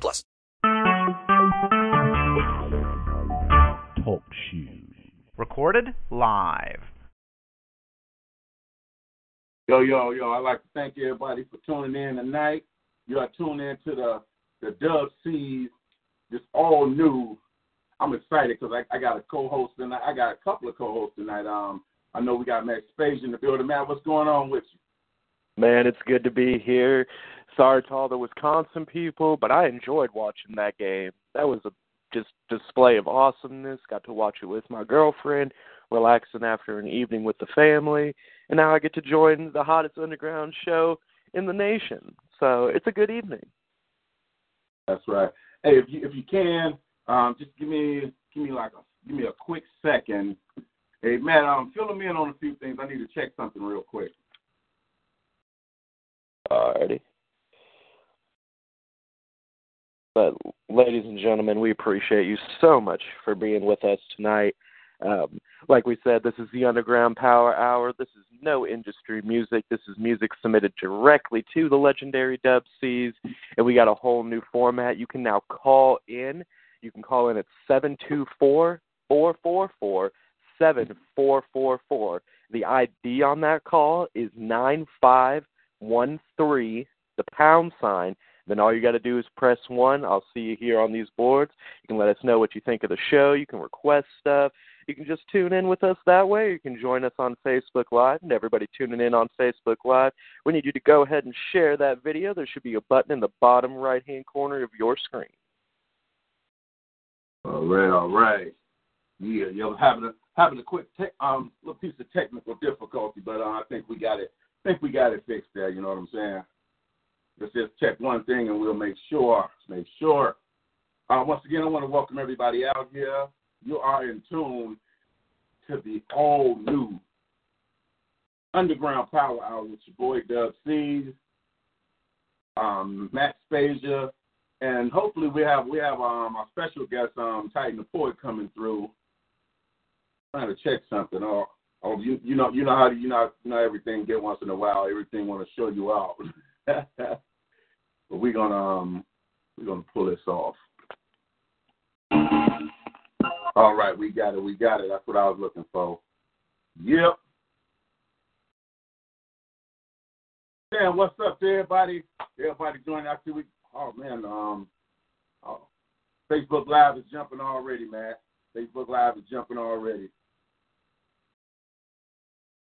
plus. Talk shoes. Recorded live. Yo, yo, yo, I'd like to thank everybody for tuning in tonight. You are tuned in to the, the Dub C's, this all new. I'm excited because I, I got a co-host tonight. I got a couple of co-hosts tonight. Um, I know we got Max Spage in the building. Matt, what's going on with you? Man, it's good to be here. Sorry to all the Wisconsin people, but I enjoyed watching that game. That was a just display of awesomeness. Got to watch it with my girlfriend, relaxing after an evening with the family, and now I get to join the hottest underground show in the nation. So it's a good evening. That's right. Hey, if you if you can, um, just give me give me like a give me a quick second. Hey, Matt, um, fill me in on a few things. I need to check something real quick. Alrighty. But, ladies and gentlemen, we appreciate you so much for being with us tonight. Um, like we said, this is the Underground Power Hour. This is no industry music. This is music submitted directly to the legendary Dub C's, and we got a whole new format. You can now call in. You can call in at seven two four four four four seven four four four. The ID on that call is nine five one three. The pound sign then all you got to do is press one. I'll see you here on these boards. You can let us know what you think of the show. You can request stuff. You can just tune in with us that way. You can join us on Facebook Live. And everybody tuning in on Facebook Live, we need you to go ahead and share that video. There should be a button in the bottom right hand corner of your screen. All right, all right. Yeah, you're having a having a quick te- um little piece of technical difficulty, but uh, I think we got it. I think we got it fixed there. You know what I'm saying? Let's just check one thing and we'll make sure. Make sure. Uh, once again, I want to welcome everybody out here. You are in tune to the all new Underground Power Hour with your boy Dub C's, um, Matt Spezia, and hopefully we have we have um, our special guest um, Titan the Poet coming through. trying to check something. Oh, oh, you you know you know how you know you know everything get once in a while. Everything want to show you out. but we're gonna um, we're gonna pull this off. All right, we got it. We got it. That's what I was looking for. Yep. Dan, what's up to everybody? Everybody joining after we. Oh man, um, oh, Facebook Live is jumping already, man. Facebook Live is jumping already.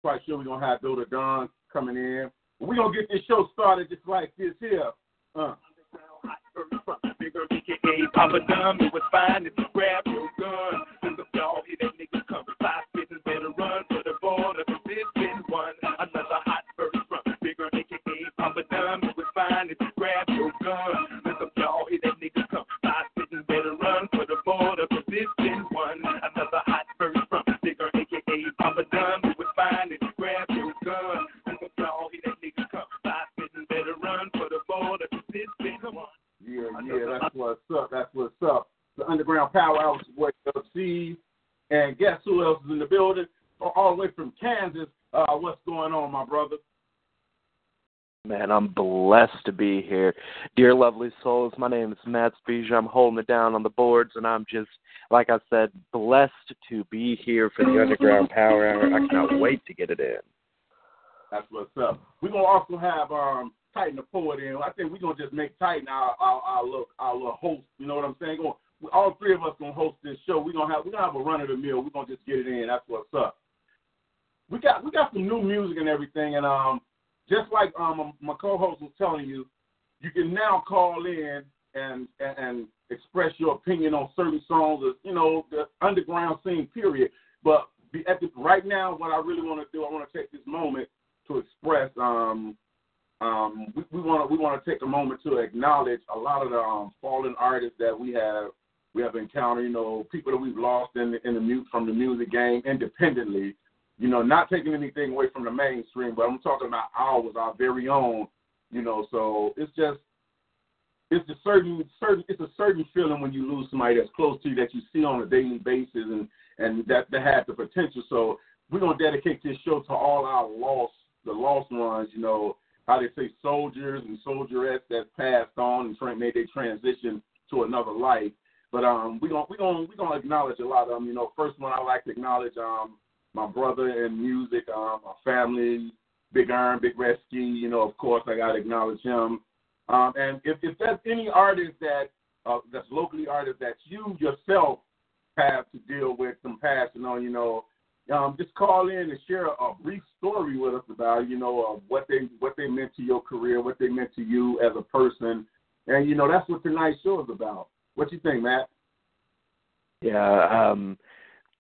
Quite sure we're gonna have Dota Don coming in. We're gonna get this show started just like this here. Uh. Papa Dumb, it was fine if you grab your gun. Cause y'all hear that nigga come, five business better run for the border. Cause been one, another hot verse from Bigger, aka Papa Dumb, it was fine if you grab your gun. That come, five better run for the border. One, another hot verse from Bigger, aka Papa Dumb, it was fine if you grab your gun. What's up. That's what's up. The Underground Power Hour is what C's. And guess who else is in the building? All the way from Kansas. Uh, what's going on, my brother? Man, I'm blessed to be here. Dear lovely souls, my name is Matt Spezia. I'm holding it down on the boards, and I'm just, like I said, blessed to be here for the Underground Power Hour. I cannot wait to get it in. That's what's up. We're gonna also have um Titan the Poet in. I think we're gonna just make Titan our our, our little our little host. You know what I'm saying? All three of us gonna host this show. We're gonna have we're gonna have a run of the mill. We're gonna just get it in. That's what's up. We got we got some new music and everything, and um just like um my co-host was telling you, you can now call in and and, express your opinion on certain songs, of, you know, the underground scene. Period. But the, right now, what I really want to do, I want to take this moment to express um um, we want to we want to take a moment to acknowledge a lot of the um, fallen artists that we have we have encountered. You know, people that we've lost in the, in the mute from the music game independently. You know, not taking anything away from the mainstream, but I'm talking about ours, our very own. You know, so it's just it's a certain certain it's a certain feeling when you lose somebody that's close to you that you see on a daily basis and and that that has the potential. So we're gonna dedicate this show to all our lost the lost ones. You know how they say soldiers and soldierettes that passed on and tra- made their transition to another life. But um, we gonna we gonna we gonna acknowledge a lot of them. You know, first one I like to acknowledge um my brother in music, um, my family, Big Iron, Big Rescue. You know, of course I gotta acknowledge him. Um, and if, if there's any artist that uh, that's locally artist that you yourself have to deal with some passing on, you know, um, just call in and share a, brief story with us about, you know, uh, what they what they meant to your career, what they meant to you as a person, and you know that's what tonight's show is about. What you think, Matt? Yeah, um,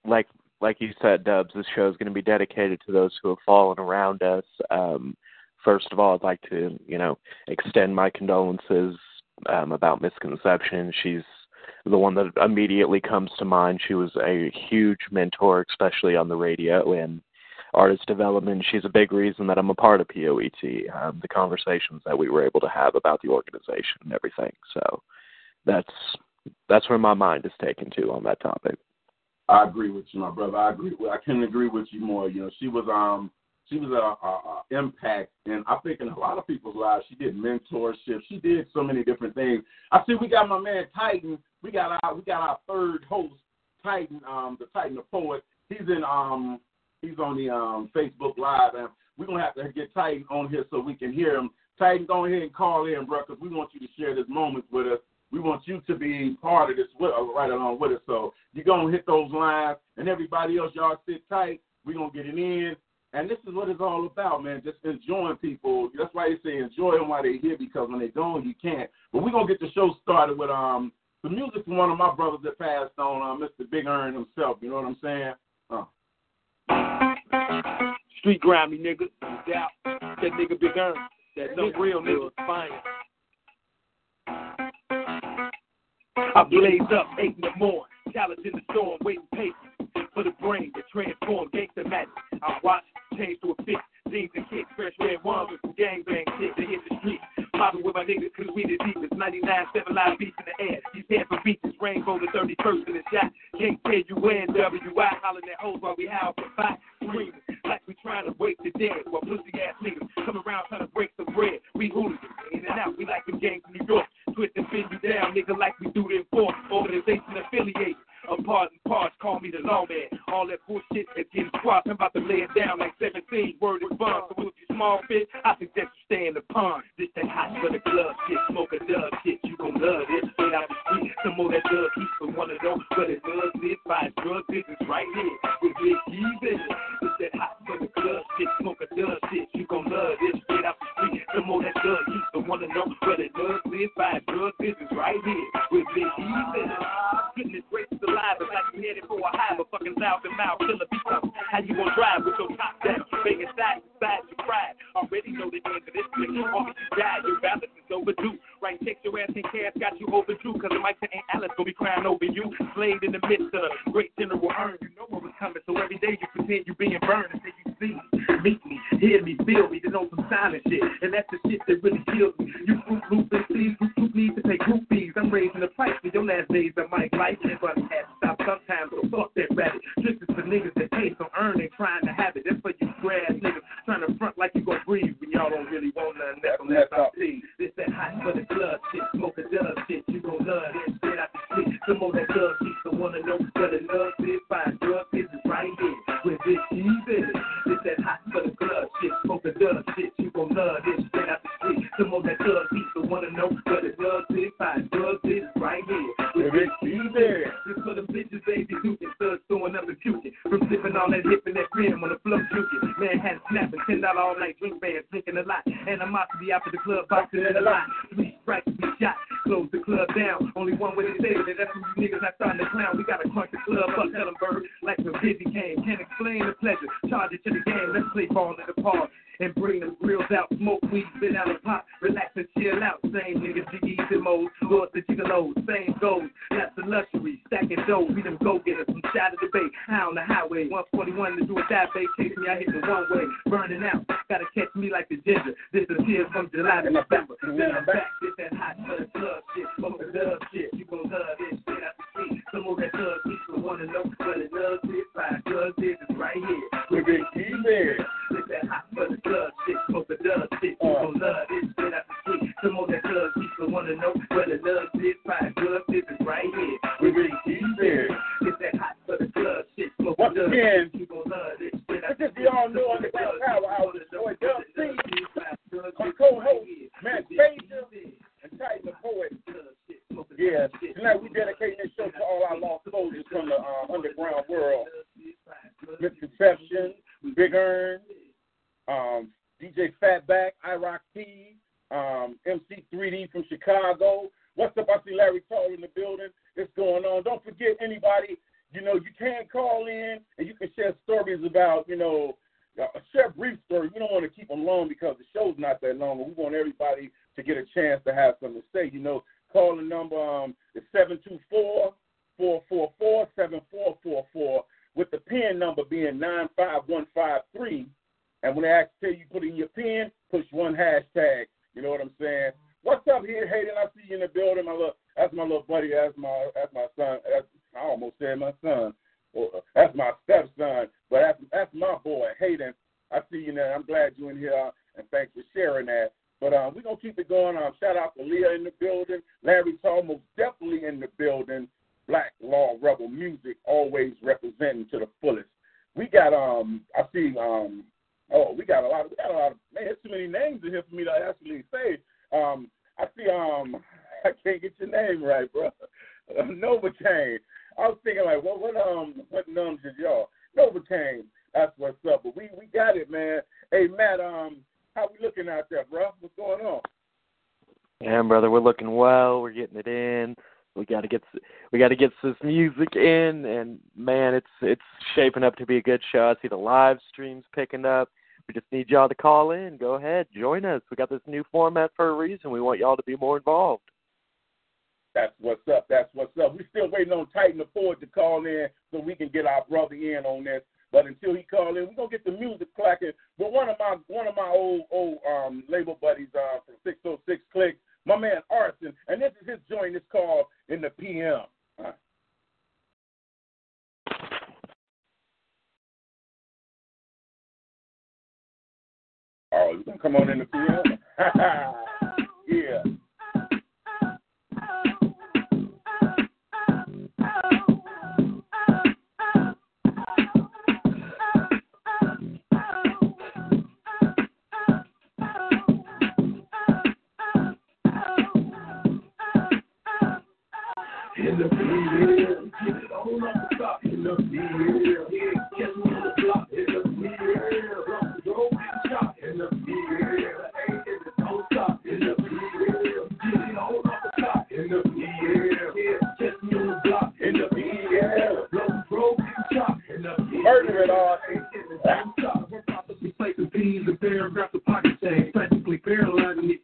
like like you said, Dubs, this show is going to be dedicated to those who have fallen around us. Um, first of all, I'd like to, you know, extend my condolences um, about misconception. She's the one that immediately comes to mind. She was a huge mentor, especially on the radio and artist development. She's a big reason that I'm a part of POET. Um, the conversations that we were able to have about the organization and everything. So that's that's where my mind is taken to on that topic. I agree with you, my brother. I agree. I couldn't agree with you more. You know, she was um she was a, a, a impact, and I think in a lot of people's lives, she did mentorship. She did so many different things. I see we got my man Titan. We got our we got our third host, Titan, um, the Titan the poet. He's in um he's on the um Facebook Live, and we're gonna have to get Titan on here so we can hear him. Titan, go ahead and call in, bro, because we want you to share this moment with us. We want you to be part of this with, uh, right along with us. So you're gonna hit those lines, and everybody else, y'all sit tight. We're gonna get it in. And this is what it's all about, man. Just enjoying people. That's why they say enjoy them while they're here because when they're gone, you can't. But we're gonna get the show started with um the music from one of my brothers that passed on, uh, Mr. Big Earn himself. You know what I'm saying? Uh. Street grimy nigga, doubt that nigga Big Earn. That no real nigga, fine. I blaze up eight in the morning, challenge in the storm, waiting patience for the brain to transform gangster magic. I watch change to a fix. Jeans and kicks, fresh red ones with some gangbang shit to hit the street. Mobbing with my niggas cause we the deepest. 99, 7 live beats in the air. These for beaches, rainbow the 31st in the shot. You when WI hollering at hoes while we howl for fight. Screaming like we trying to wake the dead. While pussy ass niggas come around trying to break some bread. We hooligans in and out. We like them gangs in New York. Twist and bend you down, nigga, like we do the enforce. Organization affiliated. I'm and parts, call me the lawman. All that bullshit is getting squashed. I'm about to lay it down like 17. Word is bond. So if you small fit, I suggest you stay in the pond. This that hot for the club shit, smoke a dub shit. You gon' love this. Straight out the street, some more that dub heat for one of those. But it does live by drug business right here with Big G business. This that hot for the club shit, smoke a dub shit. You gon' love this. Straight out the street, some more that dub heat for one of those. But it does live by drug business right here with G business. Goodness gracious alive, it's like you headed for a high, but fucking loud and mouth killer beat up. How you gonna drive with your top down, banging side to side, you cry. Already know the end of this thing. Only you die, your balance is overdue. Right, take your ass in cash, got you overdue, cause the Mike ain't Alice gonna be crying over you. Slayed in the midst of the great general earn, you know what was coming, so every day you pretend you being burned until you see me, meet me, hear me, feel me, to know some silent shit. And that's the shit that really kills me. You group loop and please, group loop needs to pay group fees. I'm raising the price for your last days of Mike life, but I have to stop sometimes, so fuck that rabbit. This is for niggas that pay some earning, trying to have it. That's for you grass niggas trying to front like you gonna breathe when y'all don't really want nothing else unless I see. This that hot for the club shit, smoke a dub shit, you gon' love this shit out the street. Some more that dub shit, so wanna know what the love is, find drug business right here with this that smoke a dub shit, you gon' love this shit out the street. Some more that dub shit, so wanna know what the love is, find drug business right here with this business. This for the bitches, baby, duking, thugs throwing up and puking. From sipping on that hip and that rim on the flow juking. Man had snapping, ten dollar all night drink bands, drinking a lot. Animosity out for the club, boxing in a lot. Three strikes, we shot, close the club down. Only one way to say it, that's when you niggas not starting to clown. We gotta crunch the club up, tell them bird, like the busy came. Can't explain the pleasure, charge it to the game. Let's play ball in the park. and bring them grills out. Smoke weed, spit out a pop, relax and chill out. Same niggas, jiggies and modes, lords the gigolos, same goals. That's the luxury, stacking dough, we them go getters from side of the bay, high on the highway. 141 to do a dive bay, chase me, I hit the one way, burning out. Gotta catch me like the ginger. Disappears from July to November. Then I'm back, this that hot blood shit, the shit. You gon' love this shit I see. Some of that people wanna know what it does this, five drugs this is right here. Keeping. This that hot blood shit, the shit. You gon' uh. love this shit I see. Some of that people wanna know what it does this, five drugs this is right here. We been keeping. It's that hot blood shit, the again, You gon' love this shit is the all-new Underground Power Hour. This boy Dub C, my co-host, Matt Frazier, Yeah, tonight we dedicating this show to all our lost soldiers from the uh, underground world. Misconception, Big Earn, um, DJ Fatback, IROC T, um, MC3D from Chicago. What's up? I see Larry Tall in the building. It's going on. Don't forget anybody, you know, you can call in and you can share stories about, you know, uh, share brief stories. We don't want to keep them long because the show's not that long, we want everybody to get a chance to have something to say. You know, call the number um, is seven two four four four four seven four four four with the PIN number being nine five one five three. And when they ask tell you put in your PIN, push one hashtag. You know what I'm saying? What's up here, Hayden? I see you in the building. My little, that's my little buddy. That's my that's my son. That's, I almost said my son. Well, that's my stepson, but that's that's my boy, Hayden. I see you there. I'm glad you're in here, and thanks for sharing that. But um, we're gonna keep it going. Um, shout out to Leah in the building, Larry Tall most definitely in the building. Black Law Rebel Music always representing to the fullest. We got um, I see um, oh, we got a lot. Of, we got a lot of man. There's too many names in here for me to actually say. Um, I see um, I can't get your name right, bro. Uh, Novocaine. I was thinking like, what what um what numbers is y'all? Novocaine. That's what's up. But we we got it, man. Hey Matt, um, how we looking out there, bro? What's going on? Yeah, brother, we're looking well. We're getting it in. We got to get we got to get this music in, and man, it's it's shaping up to be a good show. I see the live streams picking up. We just need y'all to call in. Go ahead, join us. We got this new format for a reason. We want y'all to be more involved. That's what's up. That's what's up. We're still waiting on Titan the Ford to call in so we can get our brother in on this. But until he call in, we're gonna get the music clacking. But one of my one of my old old um label buddies uh, from six oh six click, my man Arson, and this is his joint. It's called in the PM. Oh, you gonna come on in the PM? yeah. In the field, get it on the top. In the field, catch me on the block. In the field, rock the road and shot. In the field, ain't in the don't stop. In the field, get it on the top. In the field, catch me on the block. In the field, rock the road and shot. In the field, Murder it all. ain't in the don't stop. We're possibly placing P's and paragraphs of pocket change, practically paralyzing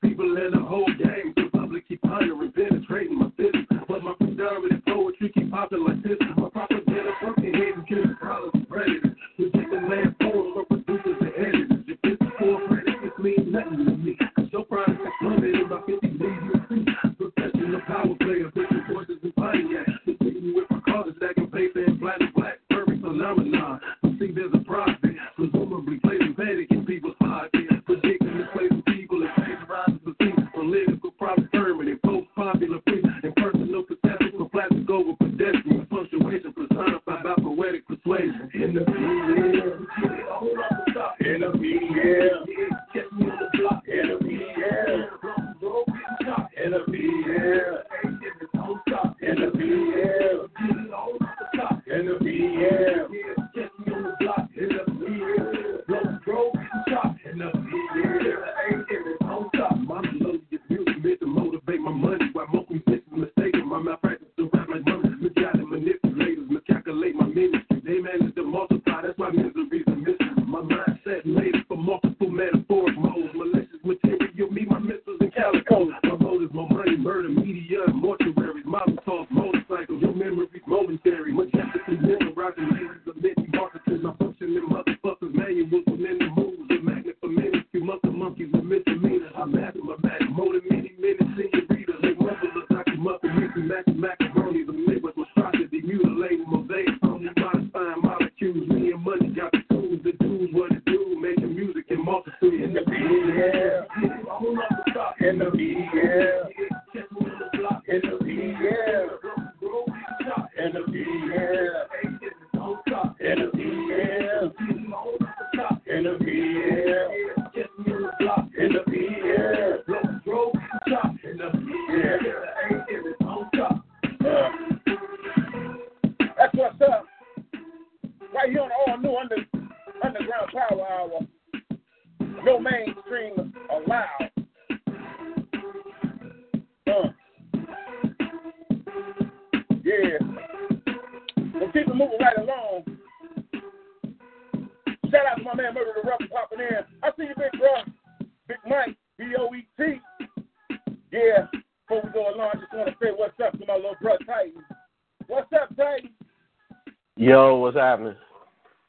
happening?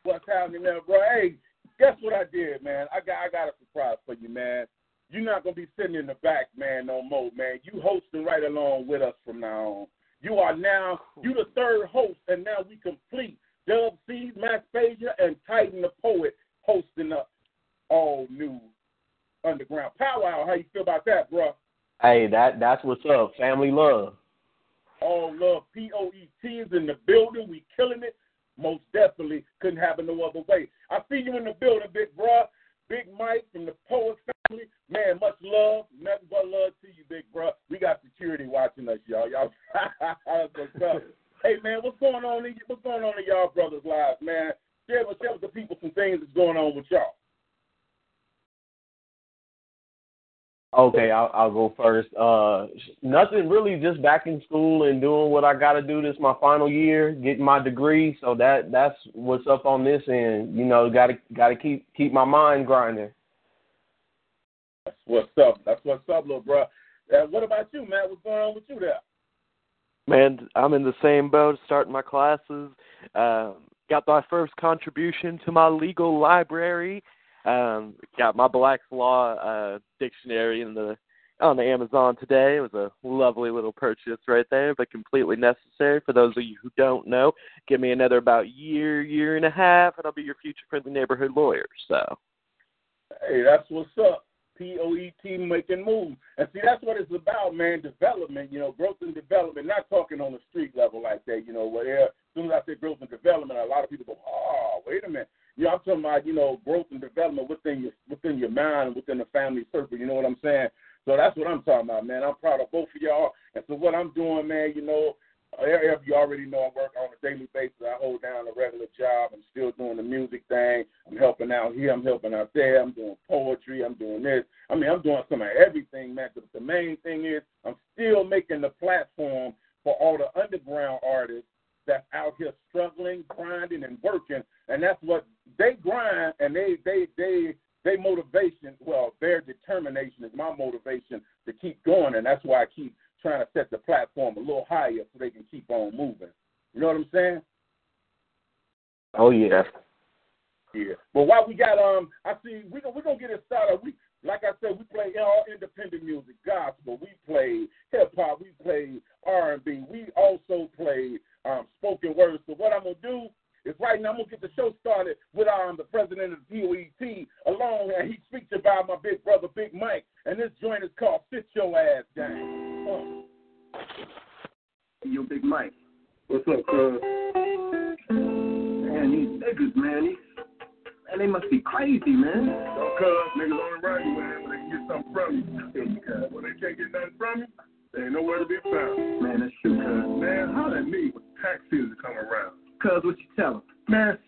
What's happening there, bro? Hey, guess what I did, man? I got I got a surprise for you, man. You're not gonna be sitting in the back, man, no more, man. You hosting right along with us from now on. You are now you the third host, and now we complete. Dub C, Max Phasia, and Titan the Poet hosting up all new underground power hour. How you feel about that, bro? Hey, that that's what's up. Family love. All love. P O E T is in the building. We killing it. Most definitely couldn't happen no other way. I see you in the building, big bro. Big Mike from the Poet family. Man, much love. Nothing but love to you, big bro. We got security watching us, y'all. Y'all that's what's up. Hey man, what's going on in what's going on in y'all brothers' lives, man? Share with share with the people some things that's going on with y'all. Okay, I'll, I'll go first. Uh, nothing really, just back in school and doing what I got to do. This my final year, getting my degree. So that that's what's up on this end. You know, got to got to keep keep my mind grinding. That's what's up. That's what's up, little bro. Uh, what about you, man? What's going on with you there? Man, I'm in the same boat, starting my classes. Uh, got my first contribution to my legal library. Um, got my Black's Law uh, dictionary in the on the Amazon today. It was a lovely little purchase right there, but completely necessary. For those of you who don't know, give me another about year, year and a half, and I'll be your future friendly neighborhood lawyer. So, hey, that's what's up. P O E T making moves. And see, that's what it's about, man. Development, you know, growth and development. Not talking on the street level like that, you know, where as soon as I say growth and development, a lot of people go, oh, wait a minute. You know, I'm talking about, you know, growth and development within your within your mind within the family circle. You know what I'm saying? So that's what I'm talking about, man. I'm proud of both of y'all. And so what I'm doing, man, you know, if you already know, I work on a daily basis. I hold down a regular job. I'm still doing the music thing. I'm helping out here. I'm helping out there. I'm doing poetry. I'm doing this. I mean, I'm doing some of everything, man. But the main thing is I'm still making the platform for all the underground artists that's out here struggling, grinding, and working. And that's what they grind and they they they they motivation, well, their determination is my motivation to keep going, and that's why I keep trying to set the platform a little higher so they can keep on moving. You know what I'm saying? oh yeah, Yeah. But while we got um, I see we we're gonna get it started. We like I said, we play all independent music, gospel. We play hip hop. We play R and B. We also play um, spoken word. So what I'm gonna do is right now I'm gonna get the show started with um the president of the POET along, and he speaks about my big brother Big Mike, and this joint is called "Sit Your Ass Down." Yo, Big Mike. What's up, cuz? Man, these niggas, man, these, man, they must be crazy, man. Don't cuz niggas only run you, man, when they can get something from you. When they can't get nothing from you, they ain't nowhere to be found. Man, that's true, cuz. Cuz, what you tell 'em? Man,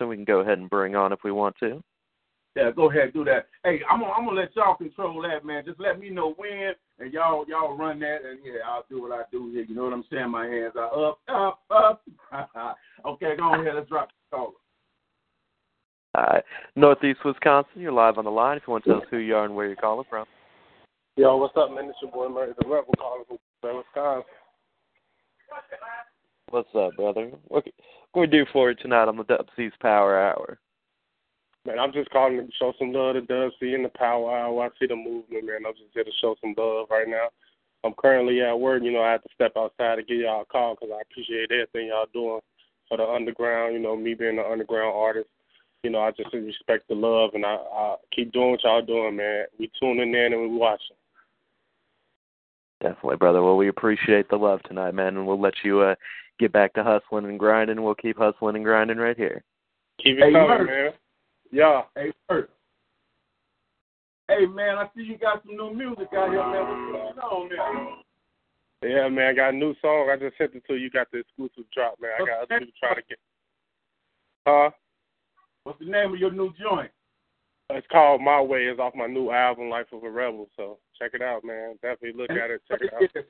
Wisconsin. We can go ahead and bring on if we want to. Yeah, go ahead, and do that. Hey, I'm gonna I'm gonna let y'all control that, man. Just let me know when, and y'all y'all run that, and yeah, I'll do what I do here. You know what I'm saying? My hands are up, up, up. okay, go ahead. Let's drop the call. All right. Northeast Wisconsin, you're live on the line. If you want to tell us who you are and where you're calling from. Yo, what's up, man? It's your boy Murray the Rebel calling from Wisconsin. What's up, brother? What can we do for you tonight on the Dub Power Hour? Man, I'm just calling to show some love to Dub C in the Power Hour. I see the movement, man. I'm just here to show some love right now. I'm currently at work. You know, I have to step outside to give y'all a call because I appreciate everything y'all doing for the underground. You know, me being an underground artist. You know, I just respect the love, and I, I keep doing what y'all doing, man. We tuning in and we watching. Definitely, brother. Well, we appreciate the love tonight, man, and we'll let you uh, get back to hustling and grinding. We'll keep hustling and grinding right here. Keep it Hey, coming, Murph. man. Yeah. Hey, Bert. Hey, man, I see you got some new music out here, man. What's going on, man? Yeah, man, I got a new song. I just sent it to you. You got the exclusive drop, man. I got other people trying to get. Huh? What's the name of your new joint? It's called My Way. It's off my new album, Life of a Rebel. So check it out, man. Definitely look at it. Check it out.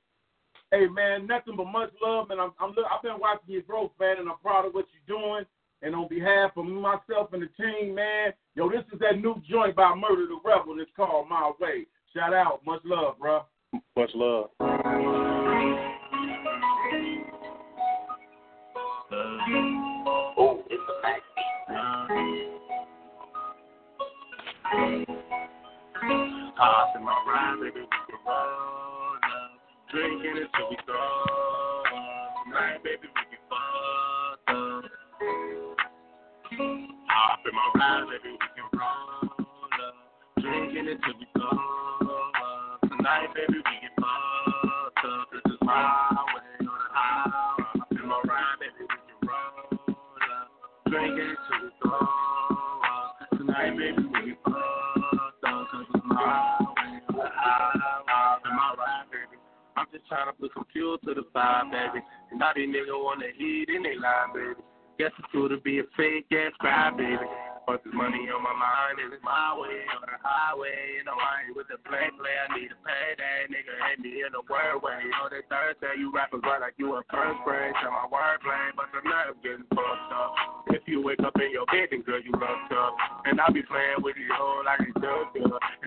Hey man, nothing but much love, and I'm, I'm I've been watching your growth, man, and I'm proud of what you're doing. And on behalf of myself and the team, man, yo, this is that new joint by Murder the Rebel, and it's called My Way. Shout out, much love, bro. Much love. Oh, it's a fact. Toss in my ride, baby, Drinking until we throw up. Tonight, baby, we get fucked up. Hop in my ride, baby, we can roll up. Drinking until we throw up. Tonight, baby, we get fucked up. This is my way on the highway. Hop in my ride, baby, we can roll up. Drinking until we throw up. Tonight, baby, trying to put some fuel to the fire, baby. And now these niggas wanna eat in they line, baby. Guess it's true to be a fake ass cry, baby. But this money on my mind, and it's my way on the highway. You know, I ain't with the play play, I need a payday. Nigga hate me in the word way. On that Thursday, you rappers right like you in first grade. Tell my wordplay, but tonight I'm getting fucked up. If you wake up in your bed, then girl, you locked up. And I be playing with these hoes like it's dope,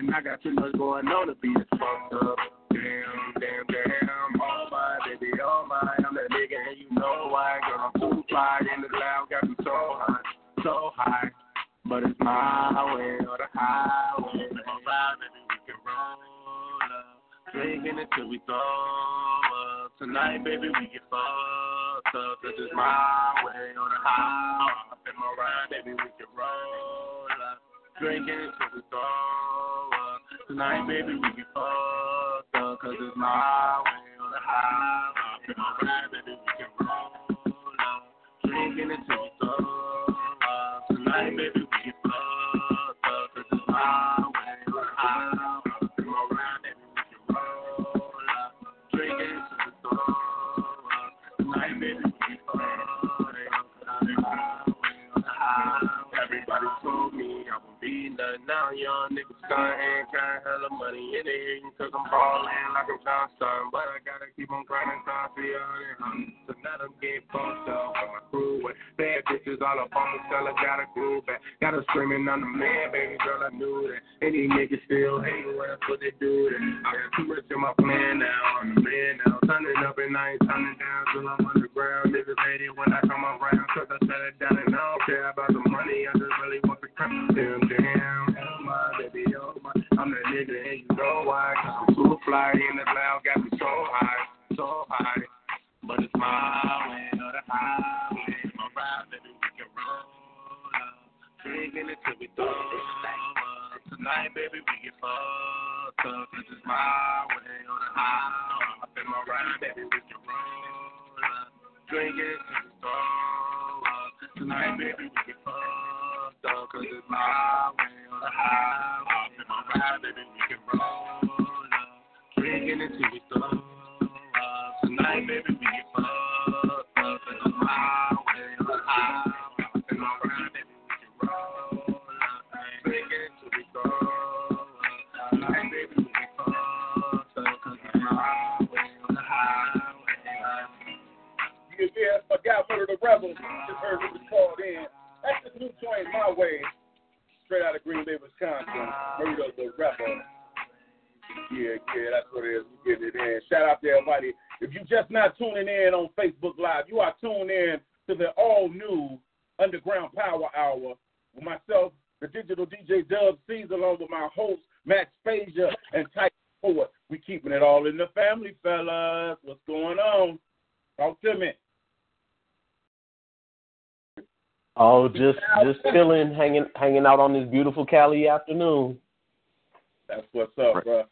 And I got too much going on to be fucked up. Damn, damn, damn. Oh my, baby, oh my. I'm that nigga and you know why. Girl, I'm too fly in the loud, got me so high, so high. But it's my way or the highway. On ride, baby, we can roll up. Drinking until we throw up. Tonight, baby, we get fucked up. Cause it's my way or the highway. Up in my ride, baby, we can roll up. Drinking until we throw up. Tonight, baby, we get fucked Cause it's my way or the highway. In my ride, baby, we can roll up. Drinking until we throw up. Tonight, baby, Now young niggas stunting, carrying hella money in the eating, cause I'm ballin' like I'm John Startin'. But I gotta keep on grinding, time for y'all and honey. So now I'm getting fucked up with my crew. With bad bitches all up on the cellar, got a groove back. Got her screaming on the man, baby girl, I knew that. Any niggas still hate when that's what they do that. I got too much in my plan now, I'm the man now. Turning up and I ain't turning down till I'm underground. Niggas hate it when I come around, cause I shut it down and I don't care about fly in the cloud, got me so high, so high. But it's my way or the highway. My ride, baby, we can roll up. Drinking until we throw up. Tonight, baby, we get fucked up. Cause it's my way or the highway. My ride, baby, we can roll up. Drinking Called in. That's the new joint, My Way. Straight out of Green Bay, Wisconsin. Murder the Rapper. Yeah, yeah, that's what it is. We getting it in. Shout out to everybody. If you're just not tuning in on Facebook Live, you are tuned in to the all new Underground Power Hour with myself, the digital DJ Dub C's, along with my host, Max Spezia and Type Ford. We keeping it all in the family, fellas. What's going on? Talk to me. Oh, just just chilling, hanging hanging out on this beautiful Cali afternoon. That's what's up, bro.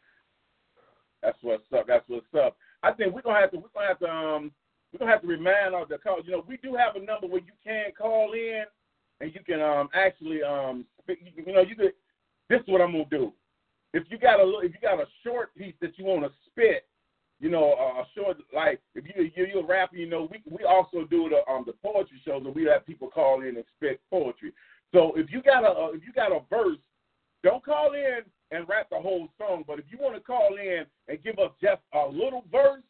That's what's up. That's what's up. I think we're gonna have to we're gonna have to um we're gonna have to remind all the call. You know, we do have a number where you can call in and you can um actually um you, you know you could. This is what I'm gonna do. If you got a little, if you got a short piece that you want to spit, you know, uh, a short like if you you you're a rapper, you know, we we also do the um the poetry shows and we have people call in and spit poetry. So if you got a uh, if you got a verse, don't call in and rap the whole song. But if you want to call in and give us just a little verse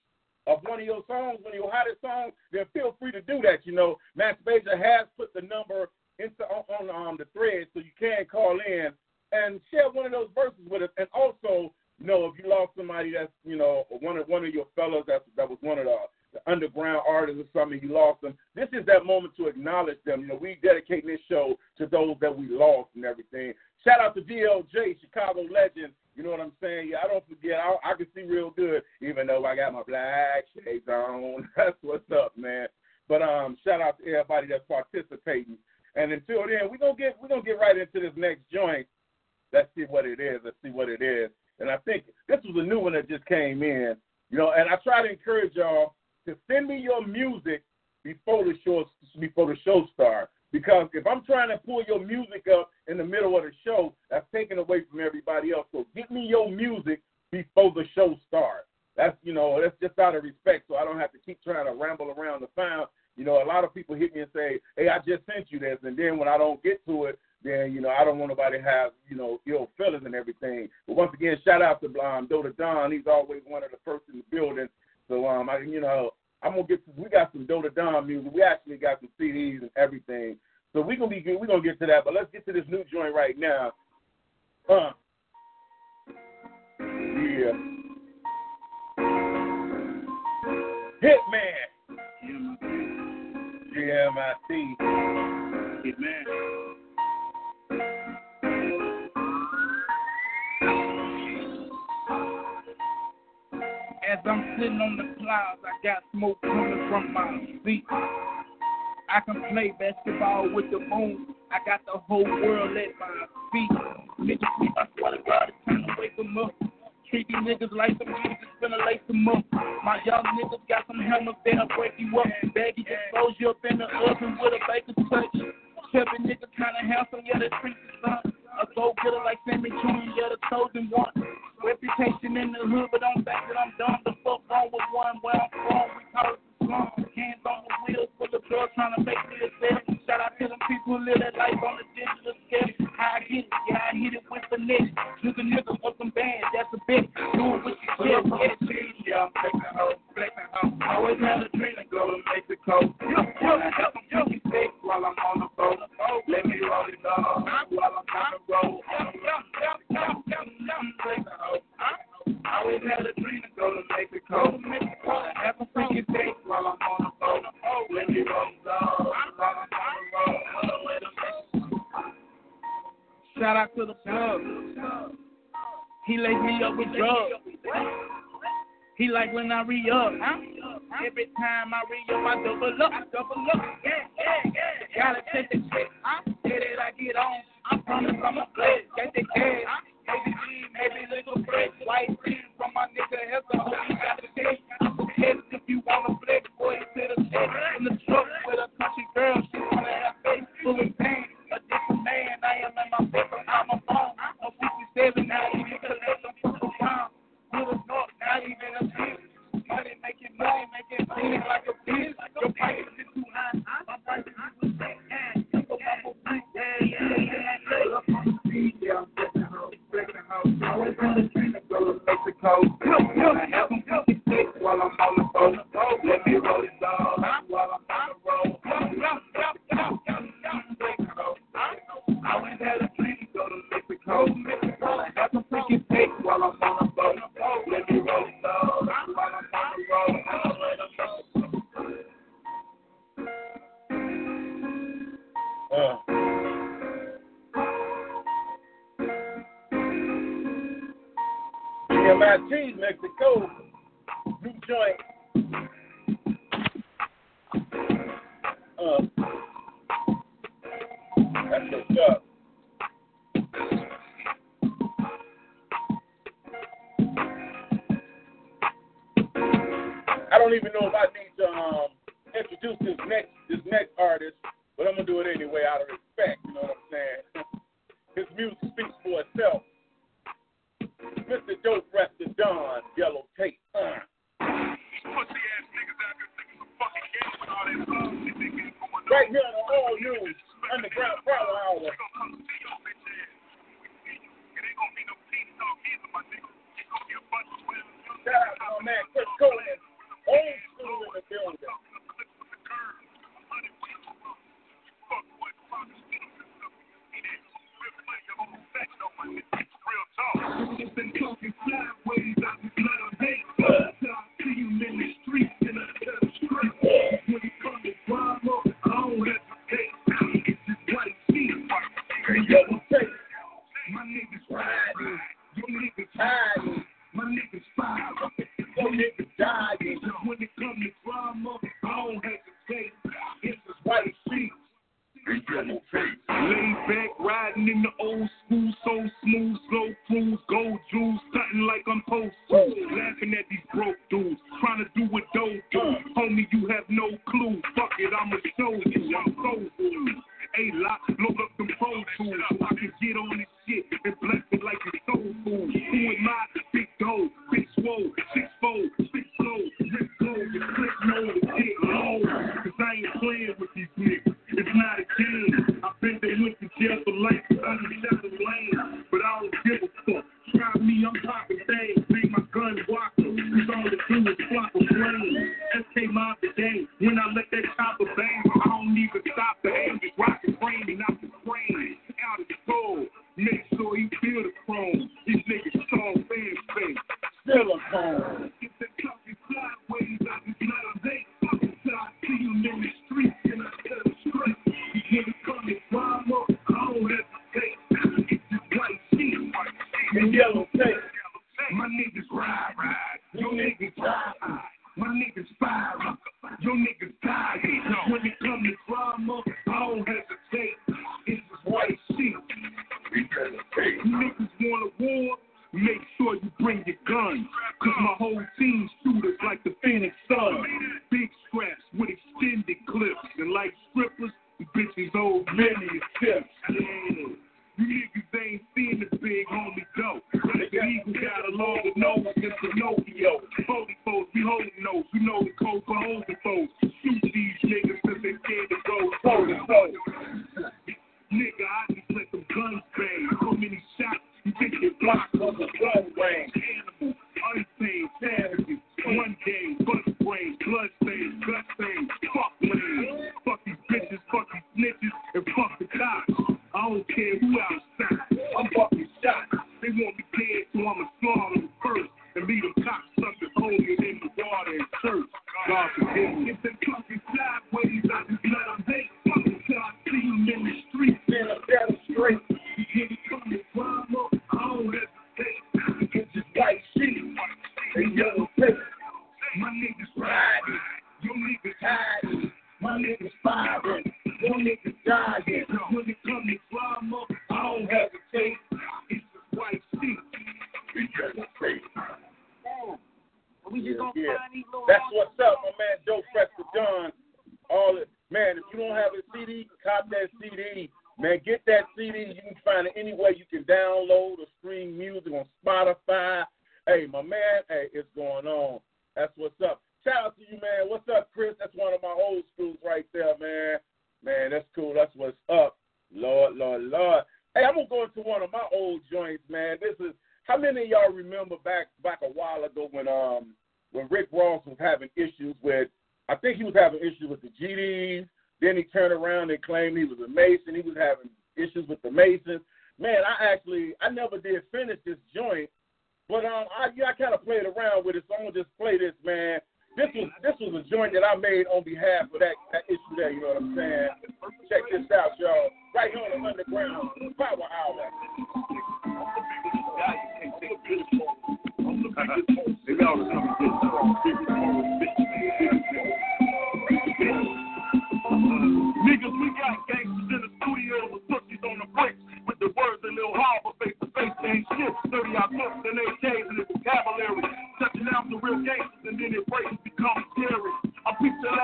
of one of your songs, one of your hottest songs, then feel free to do that. You know, Max Baja has put the number into on, on um, the thread, so you can call in and share one of those verses with us. And also, know, if you lost somebody that's you know one of one of your fellows that that was one of the, the underground artists or something, you lost them. This is that moment to acknowledge them. You know, we dedicating this show to those that we lost and everything. Shout out to DLJ, Chicago legend. You know what I'm saying? Yeah, I don't forget. I, I can see real good, even though I got my black shades on. That's what's up, man. But um, shout out to everybody that's participating. And until then, we're gonna get we're gonna get right into this next joint. Let's see what it is. Let's see what it is. And I think this was a new one that just came in. You know, and I try to encourage y'all to send me your music before the show before the show starts. Because if I'm trying to pull your music up in the middle of the show, that's taken away from everybody else. So get me your music before the show starts. That's you know, that's just out of respect, so I don't have to keep trying to ramble around the found. You know, a lot of people hit me and say, "Hey, I just sent you this," and then when I don't get to it, then you know I don't want nobody to have you know ill feelings and everything. But once again, shout out to um, Dota Don. He's always one of the first in the building. So um, I you know I'm gonna get to, we got some Dota Don music. We actually got some CDs and everything. So we're gonna be good. We're gonna get to that. But let's get to this new joint right now. Uh, yeah. Hitman. GMIT. Hitman. As I'm sitting on the clouds, I got smoke coming from my feet. I can play basketball with the moon. I got the whole world at my feet. Niggas, I swear to God, it's time to wake them up. Treat these niggas like some Jesus, finna lace them up. My young niggas got some helmets that'll break you up. Baggy expose you up in the oven with a baker's touch. Chubby nigga kinda handsome, yeah, the streets is fun. A go getter like Sammy Jr., yeah, the chosen one. Reputation in the hood, but don't think that I'm dumb. The fuck wrong with one where I'm from? We call it the slum. Hands on the wheels, full of drugs, trying to make me a sale. Shout out to them people who live that life on the digital scale. How I get it, yeah, I hit it with the net. Took a when I re up. Every time I re up, I double up. Double up. back riding in the old school, so smooth,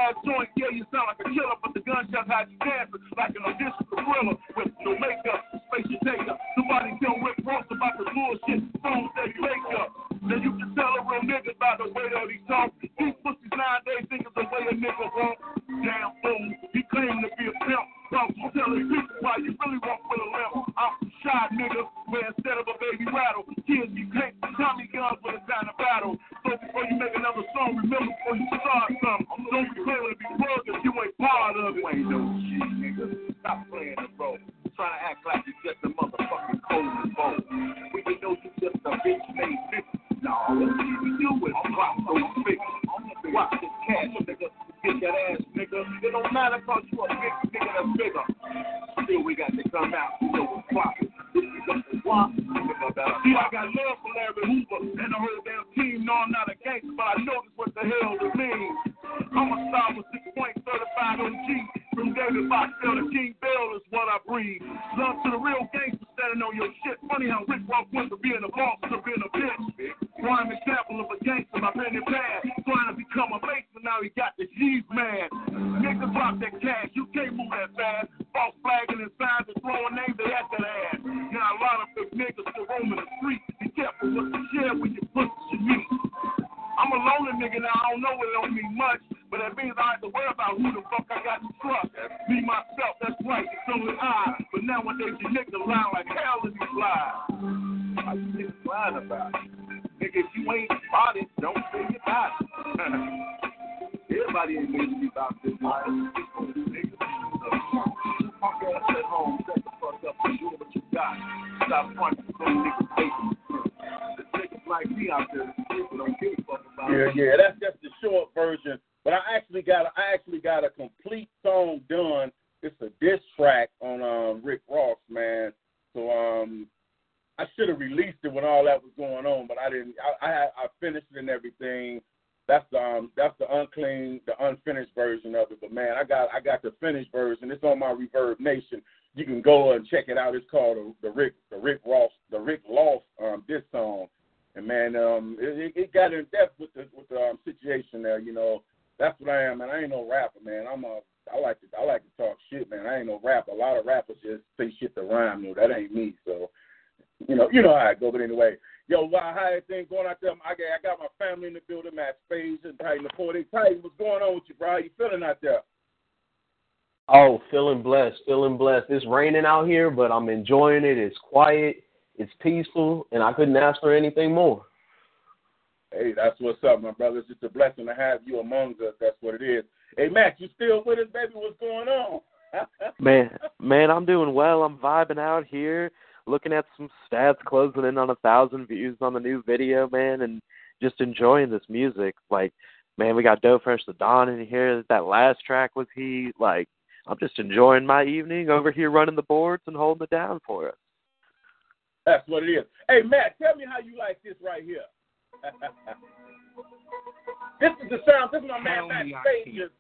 ass joint, yeah, you sound like a killer, but the gunshots had you dancing like an here, but I'm enjoying it. It's quiet, it's peaceful, and I couldn't ask for anything more. Hey, that's what's up, my brother. It's just a blessing to have you among us. That's what it is. Hey, Matt, you still with us, baby? What's going on? Man, man, I'm doing well. I'm vibing out here, looking at some stats closing in on a thousand views on the new video, man, and just enjoying this music. Like, man, we got Doe Fresh the Dawn in here. That last track was he. Like, I'm just enjoying my evening over here running the boards and holding it down for us. That's what it is. Hey, Matt, tell me how you like this right here. this is the sound. This is my man, Tell Matt me I Spades.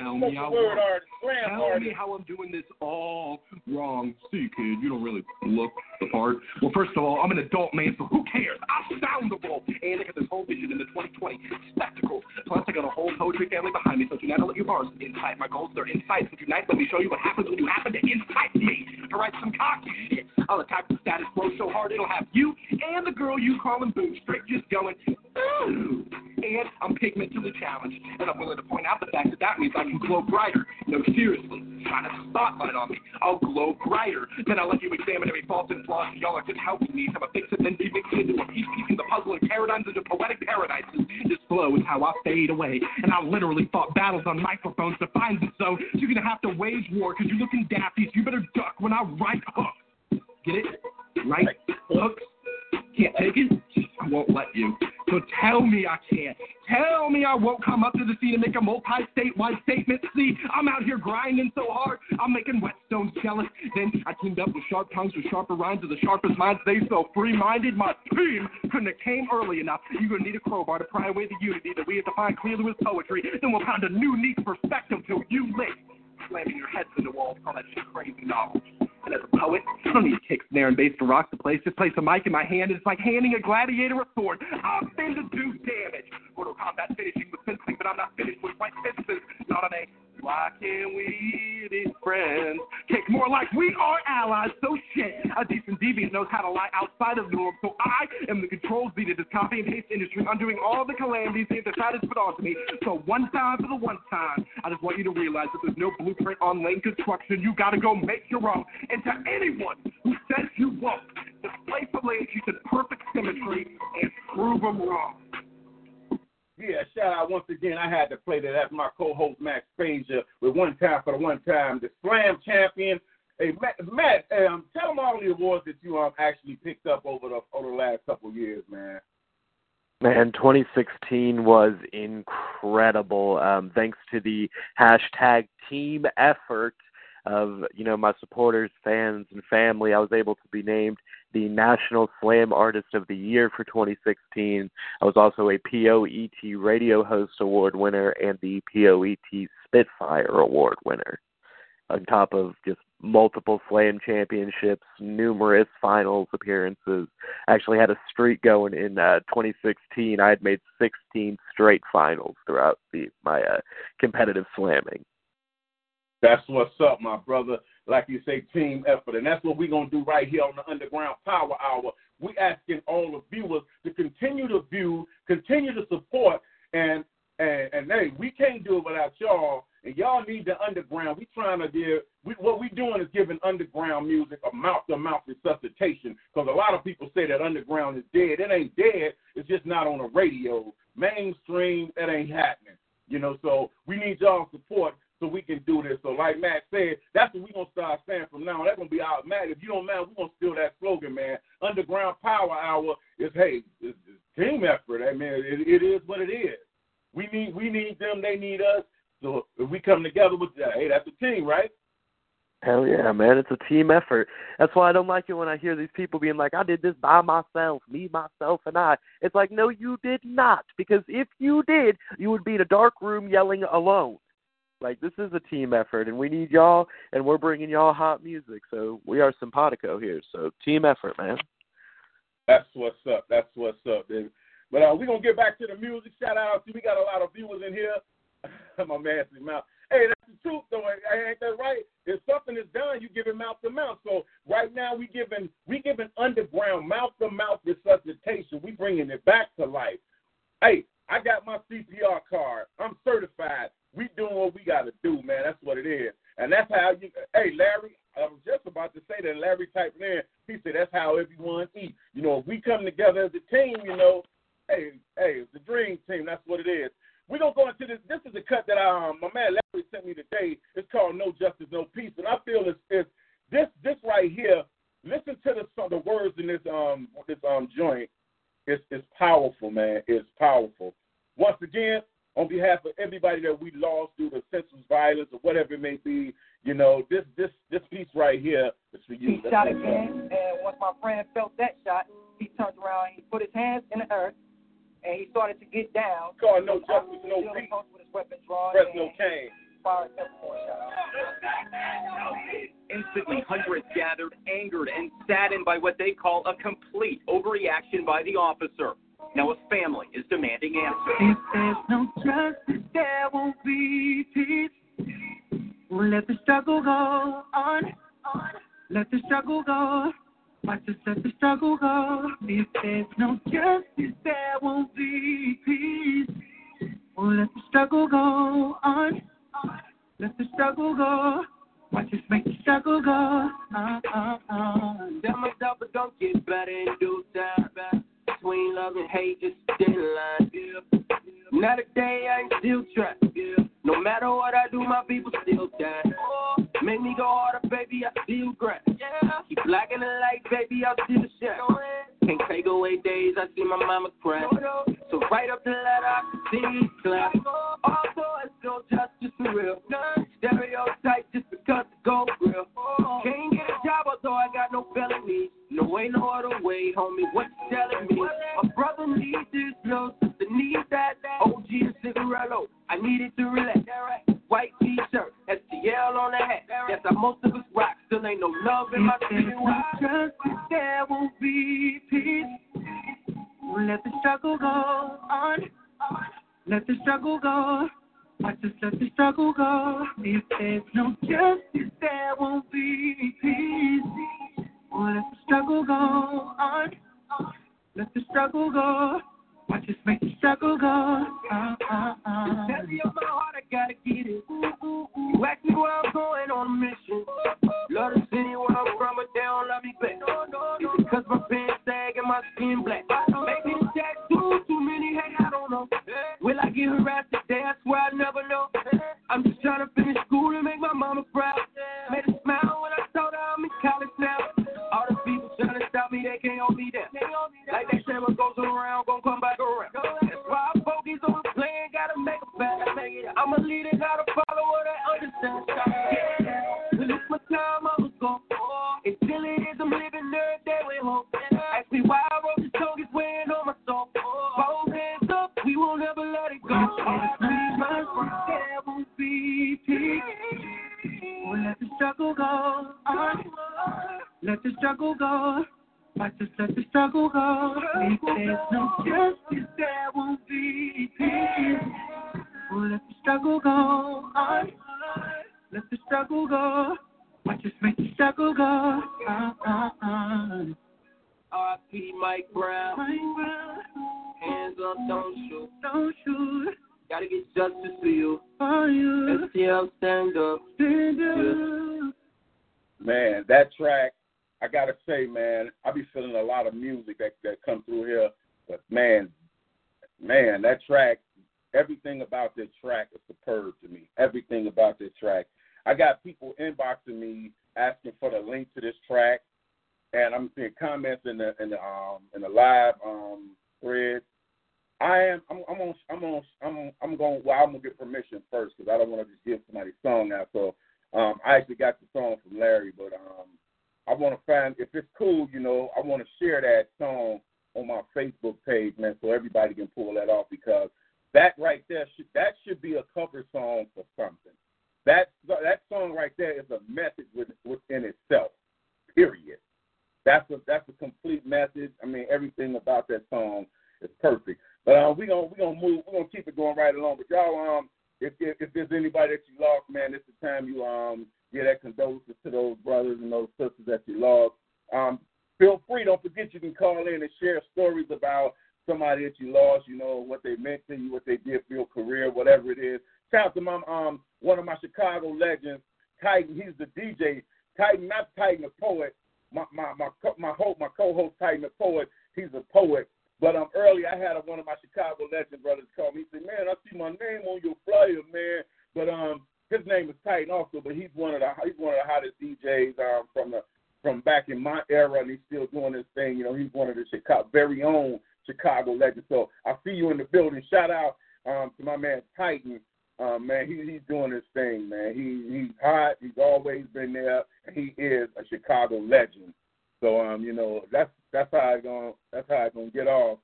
Tell me I word artist, Tell artist. me how I'm doing this all wrong. See, kid, you don't really look the part. Well, first of all, I'm an adult man, so who cares? I'm soundable. And I got this whole vision in the 2020 spectacle. Plus, I got a whole poetry family behind me, so do not let your bars incite my goals. They're insights. So tonight, let me show you what happens when you happen to incite me to write some cocky shit. I'll attack the status quo so hard it'll have you and the girl you call calling boo straight just going, ooh. And I'm pigmentally challenged, and I'm willing to point out the fact that that means I can glow brighter. No, seriously, shine a spotlight on me. I'll glow brighter. Then I'll let you examine every fault and flaw. and Y'all are just helping me. Have a fix it, then remix it into a piece, piecing the puzzle and paradigms into poetic paradises. This flow is how I fade away, and I literally fought battles on microphones to find the zone. So you're gonna have to wage war, cause you're looking daffy. So you better duck when I write hooks. Get it? Right hooks. Can't take it? I won't let you. So tell me I can't. Tell me I won't come up to the scene and make a multi-statewide statement. See, I'm out here grinding so hard, I'm making whetstones jealous. Then I teamed up with sharp tongues with sharper rhymes of the sharpest minds. They so free-minded, my team couldn't have came early enough. You're gonna need a crowbar to pry away the unity that we have defined clearly with poetry. Then we'll pound a new, neat perspective till you lick. Slamming your heads into walls, call that shit crazy novel. And as a poet, I don't need a kick, snare, and bass to rock the place. Just place a mic in my hand, and it's like handing a gladiator a sword. I'm in to do damage. Mortal Kombat finishing with fencing, but I'm not finished with white fences. Not on a why can't we be friends? Kick more like we are allies. So shit, a decent deviant knows how to lie outside of norm. So I am the control Z to copy and paste industry, undoing all the calamities they've decided to put onto me. So one time for the one time, I just want you to realize that there's no blueprint on lane construction. You gotta go make your own. And to anyone who says you won't, just play for lanes in perfect symmetry and prove them wrong. Yeah, shout out once again. I had to play that. That's my co-host Matt Spezia with one time for the one time, the Slam champion. Hey Matt, Matt um, tell them all the awards that you um actually picked up over the over the last couple of years, man. Man, 2016 was incredible. Um, thanks to the hashtag team effort of you know my supporters, fans, and family, I was able to be named the National Slam Artist of the Year for 2016. I was also a POET Radio Host Award winner and the POET Spitfire Award winner, on top of just multiple Slam championships, numerous finals appearances. I actually had a streak going in uh, 2016. I had made 16 straight finals throughout the, my uh, competitive slamming. That's what's up, my brother. Like you say, team effort. And that's what we're going to do right here on the Underground Power Hour. we asking all the viewers to continue to view, continue to support, and, and, and hey, we can't do it without y'all. and y'all need the underground. We trying to give. We, what we doing is giving underground music a mouth-to-mouth resuscitation because a lot of people say that underground is dead. It ain't dead. It's just not on the radio. Mainstream, that ain't happening. You know, so we need y'all support so we can do this. So like Matt said, that's what we're gonna start saying from now on. That's gonna be our Matt. If you don't mind, we're gonna steal that slogan, man. Underground Power Hour is hey, it's, it's team effort. I mean, it, it is what it is. We need we need them, they need us. So if we come together with that, hey, that's a team, right? Hell yeah, man. It's a team effort. That's why I don't like it when I hear these people being like, I did this by myself, me, myself, and I. It's like, no, you did not. Because if you did, you would be in a dark room yelling alone. Like, this is a team effort, and we need y'all, and we're bringing y'all hot music. So we are simpatico here. So team effort, man. That's what's up. That's what's up, baby. But uh, we're to get back to the music. Shout out to, we got a lot of viewers in here. My massive mouth. Hey, that's the truth, though. Ain't that right? If something is done, you give it mouth to mouth. So right now, we giving we giving underground mouth to mouth resuscitation. We bringing it back to life. Hey, I got my CPR card. I'm certified. We doing what we got to do, man. That's what it is, and that's how you. Hey, Larry, I was just about to say that. Larry typed in. He said that's how everyone eats. You know, if we come together as a team, you know, call a complete overreaction by the officer. Now, a family is demanding answers. If there's no justice, there won't be peace. Let the struggle go on. Let the struggle go. Watch us let the struggle go. If there's no justice, there won't be peace. Let the struggle go on. Let the struggle go. Watch us make the struggle go on. Tell myself it don't get better in due time. Between love and hate, just thin line. Not a day I ain't still trapped. No matter what I do, my people still die. Make me go harder, baby, I still grab. Keep blacking the light, baby, I still shine. Can't take away days, I see my mama cry. So write up the letter, I can see it clap. Although it's no justice for real. Stereotype just because the gold real. Can't get a job, although I got no felonies. No way, no other way, homie, what you telling me? My brother needs this, no sister needs that. OG and Cigarello, I needed to relax. White t-shirt, STL on the hat. That's how most of us rock. Still ain't no love in my city. there's no there won't be peace. Let the struggle go on. Let the struggle go. Watch us let the struggle go. If there's no justice, there won't be peace. Let the struggle go on. Let the struggle go. Watch us make the struggle go on. Heavy on my heart, I gotta get it. You ask me where I'm going on a mission. Love the city where I'm from, but they don't love me back. Is it cause my pants sag and my skin black? Maybe the tattoos, too many hate, I don't know. Will I get harassed today? I swear I never know. I'm just trying to finish school and make my mama proud. Made her smile when I told her I'm in college now. All the people trying me, they can't hold me down. Like they say, what goes around, gon' come back around. That's why I focus on the plan, gotta make a bet. I'm a leader, gotta follow what I understand. Yeah. It's my time, I was gone. Until it is, I'm living every day with hope. Ask me why I wrote this song, it's weighing on my soul. Both hands up, we won't ever let it go. There be peace. We'll let the struggle go. Let the struggle go. Watch us let the struggle go. If there's no justice, there won't be peace. We'll let the struggle go on. Let the struggle go. Watch us make the struggle go on. R.I.P. Mike Brown. Mike Brown. Hands up, don't shoot. Don't shoot. Gotta get justice for you. For you. STL, stand up. Stand Yeah. up. Man, that track, I gotta say, man, I be feeling a lot of music that that come through here, but man, man, that track, everything about this track is superb to me. Everything about this track. I got people inboxing me asking for the link to this track, and I'm seeing comments in the in the um in the live um thread. I am I'm, I'm on I'm on I'm I'm going well I'm gonna get permission first because I don't want to just give somebody's song out. So um I actually got the song from Larry, but um I want to find if it's cool, you know, I want to share that song on my Facebook page, man, so everybody can pull that off because that right there should that should be a cover song for something. That that song right there is a message within itself. Period. That's a that's a complete message. I mean, everything about that song is perfect. But um, we gonna we gonna move. We gonna keep it going right along. But y'all, um, if if, if there's anybody that you lost, man, it's the time you um give that condolences to those brothers and those sisters that you lost. Um, feel free. Don't forget you can call in and share stories about somebody that you lost. You know what they meant to you, what they did for your career, whatever it is. Shout out to my um one of my Chicago legends, Titan. He's the DJ. Titan, not Titan the poet. My my my co- my my co-host Titan the poet. He's a poet. But um early I had one of my Chicago legend brothers call me. He said, "Man, I see my name on your flyer, man." But um his name is Titan also, but he's one of the he's one of the hottest DJs um from the from back in my era, and he's still doing his thing. You know, he's one of the Chicago very own Chicago legends. So I see you in the building. Shout out um to my man Titan. Um, man, he, he's doing his thing, man. He he's hot. He's always been there. He is a Chicago legend. So um, you know, that's that's how I gonna that's how I gonna get off.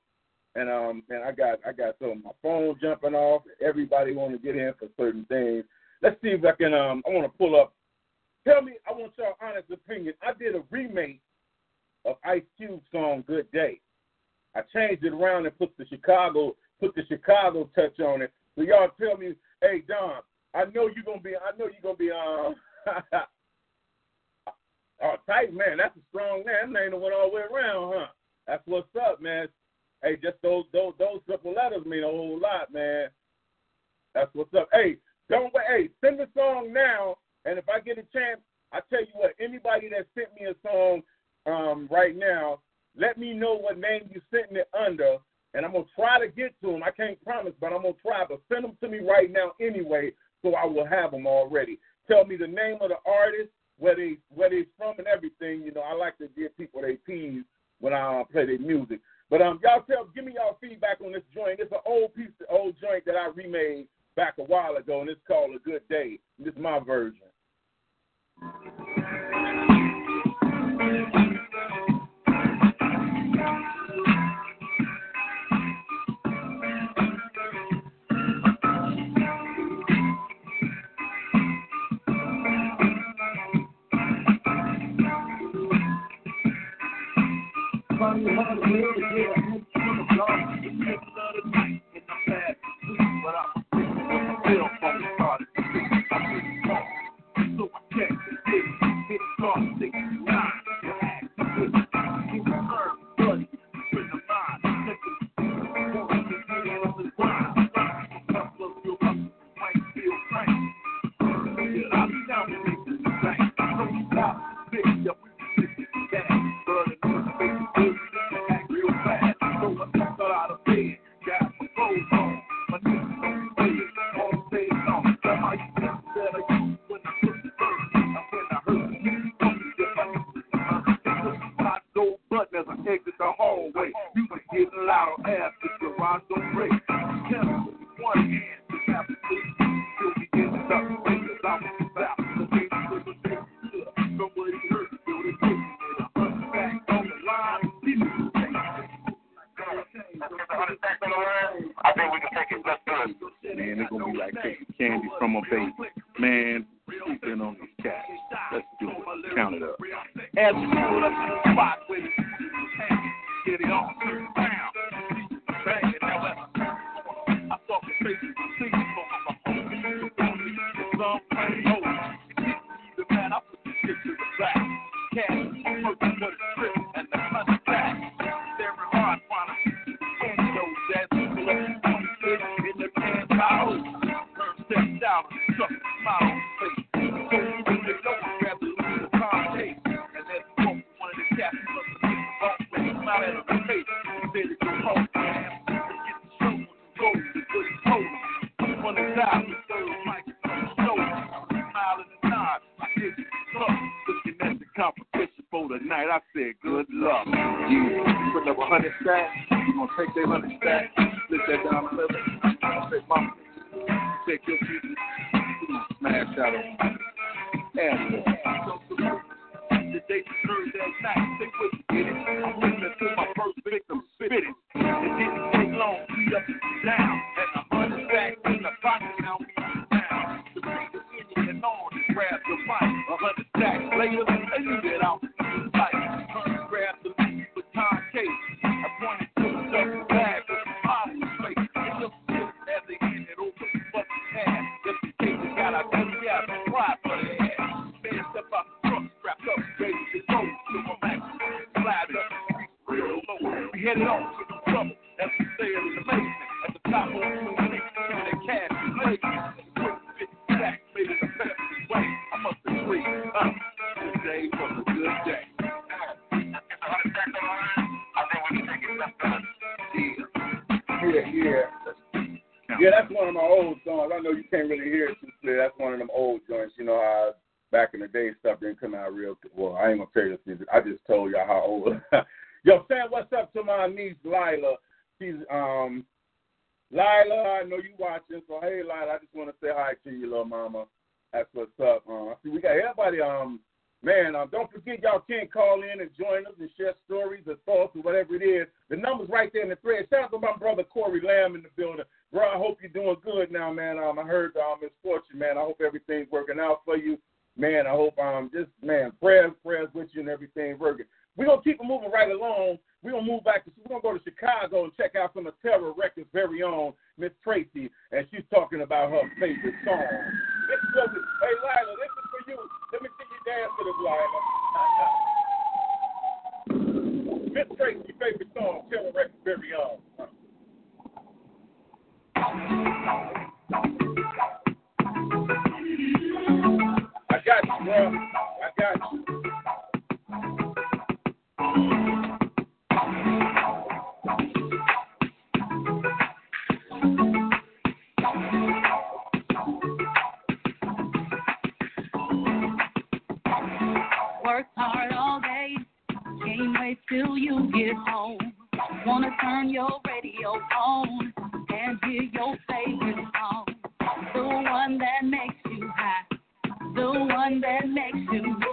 And um, and I got I got some my phone jumping off. Everybody want to get in for certain things. Let's see if I can um, I want to pull up. Tell me, I want your honest opinion. I did a remake of Ice Cube song "Good Day." I changed it around and put the Chicago put the Chicago touch on it. So y'all tell me, hey Don, I know you're gonna be I know you're gonna be um Oh tight man, that's a strong man. That ain't the one all the way around, huh? That's what's up, man. Hey, just those those those triple letters mean a whole lot, man. That's what's up. Hey, don't wait. Hey, send the song now, and if I get a chance, I tell you what. Anybody that sent me a song um, right now, let me know what name you sent it under, and I'm gonna try to get to them. I can't promise, but I'm gonna try. But send them to me right now anyway, so I will have them already. Tell me the name of the artist, where they where they from, and everything. You know, I like to give people their peas when I uh, play their music. But um, y'all tell, give me y'all feedback on this joint. It's an old piece, old joint that I remade back a while ago, and it's called A Good Day. This is my version. I that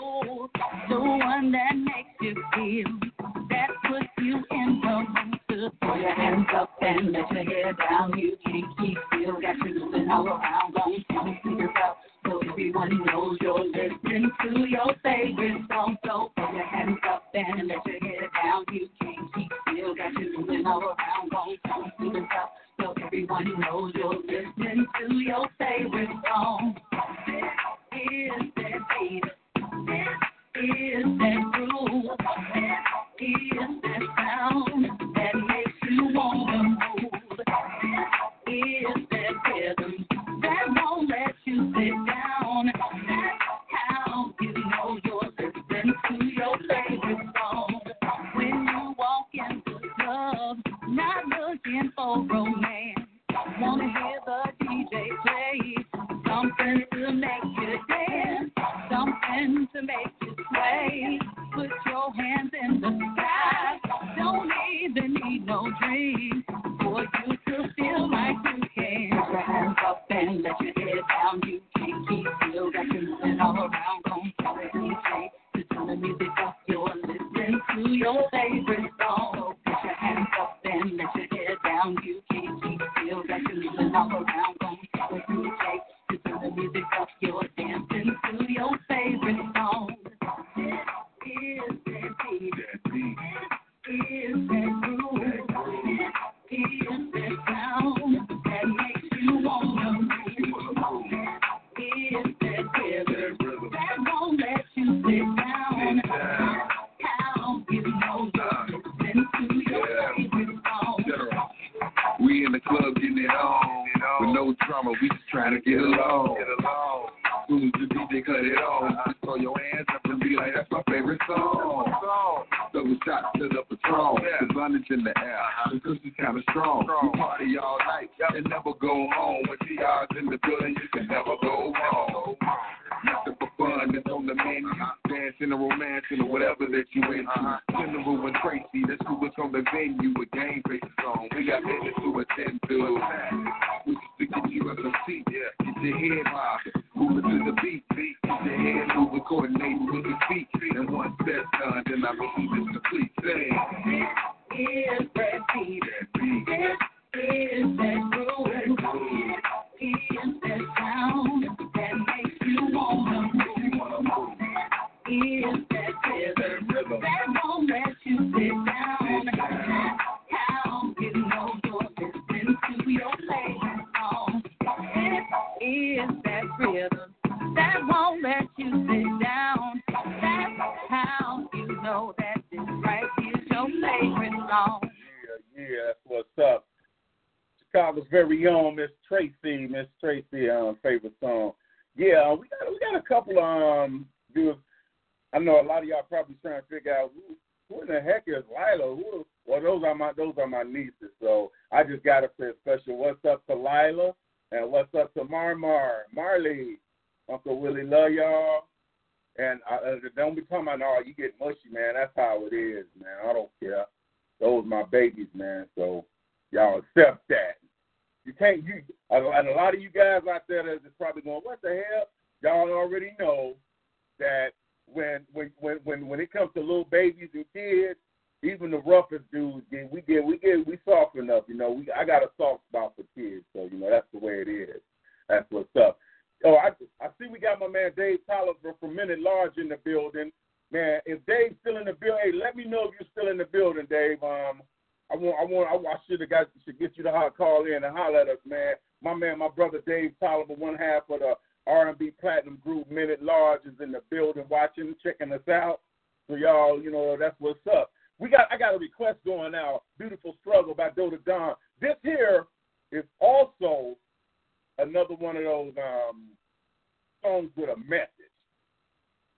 even the roughest dudes get we get we get we soft enough, you know. We I got a soft spot for kids, so you know that's the way it is. That's what's up. Oh, I I see we got my man Dave Tyler from, from Minute Large in the building. Man, if Dave's still in the building, hey, let me know if you're still in the building, Dave. Um, I want, I want, I, I should have got should get you to hot call in and holler at us, man. My man, my brother Dave Tyler, one half of the R&B Platinum Group Minute Large is in the building, watching, checking us out. So y'all, you know, that's what's up. We got, I got a request going now. Beautiful Struggle by Dota Don. This here is also another one of those um, songs with a message.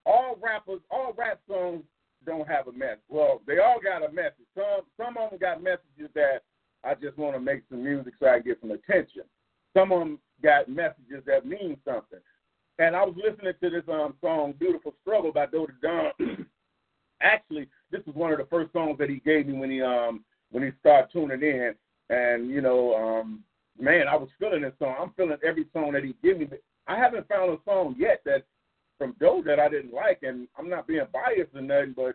All rappers, all rap songs don't have a message. Well, they all got a message. Some some of them got messages that I just want to make some music so I get some attention. Some of them got messages that mean something. And I was listening to this um, song "Beautiful Struggle" by Dota Don. Actually, this was one of the first songs that he gave me when he um when he started tuning in. And you know, um, man, I was feeling this song. I'm feeling every song that he gave me. I haven't found a song yet that from Joe that I didn't like, and I'm not being biased or nothing, but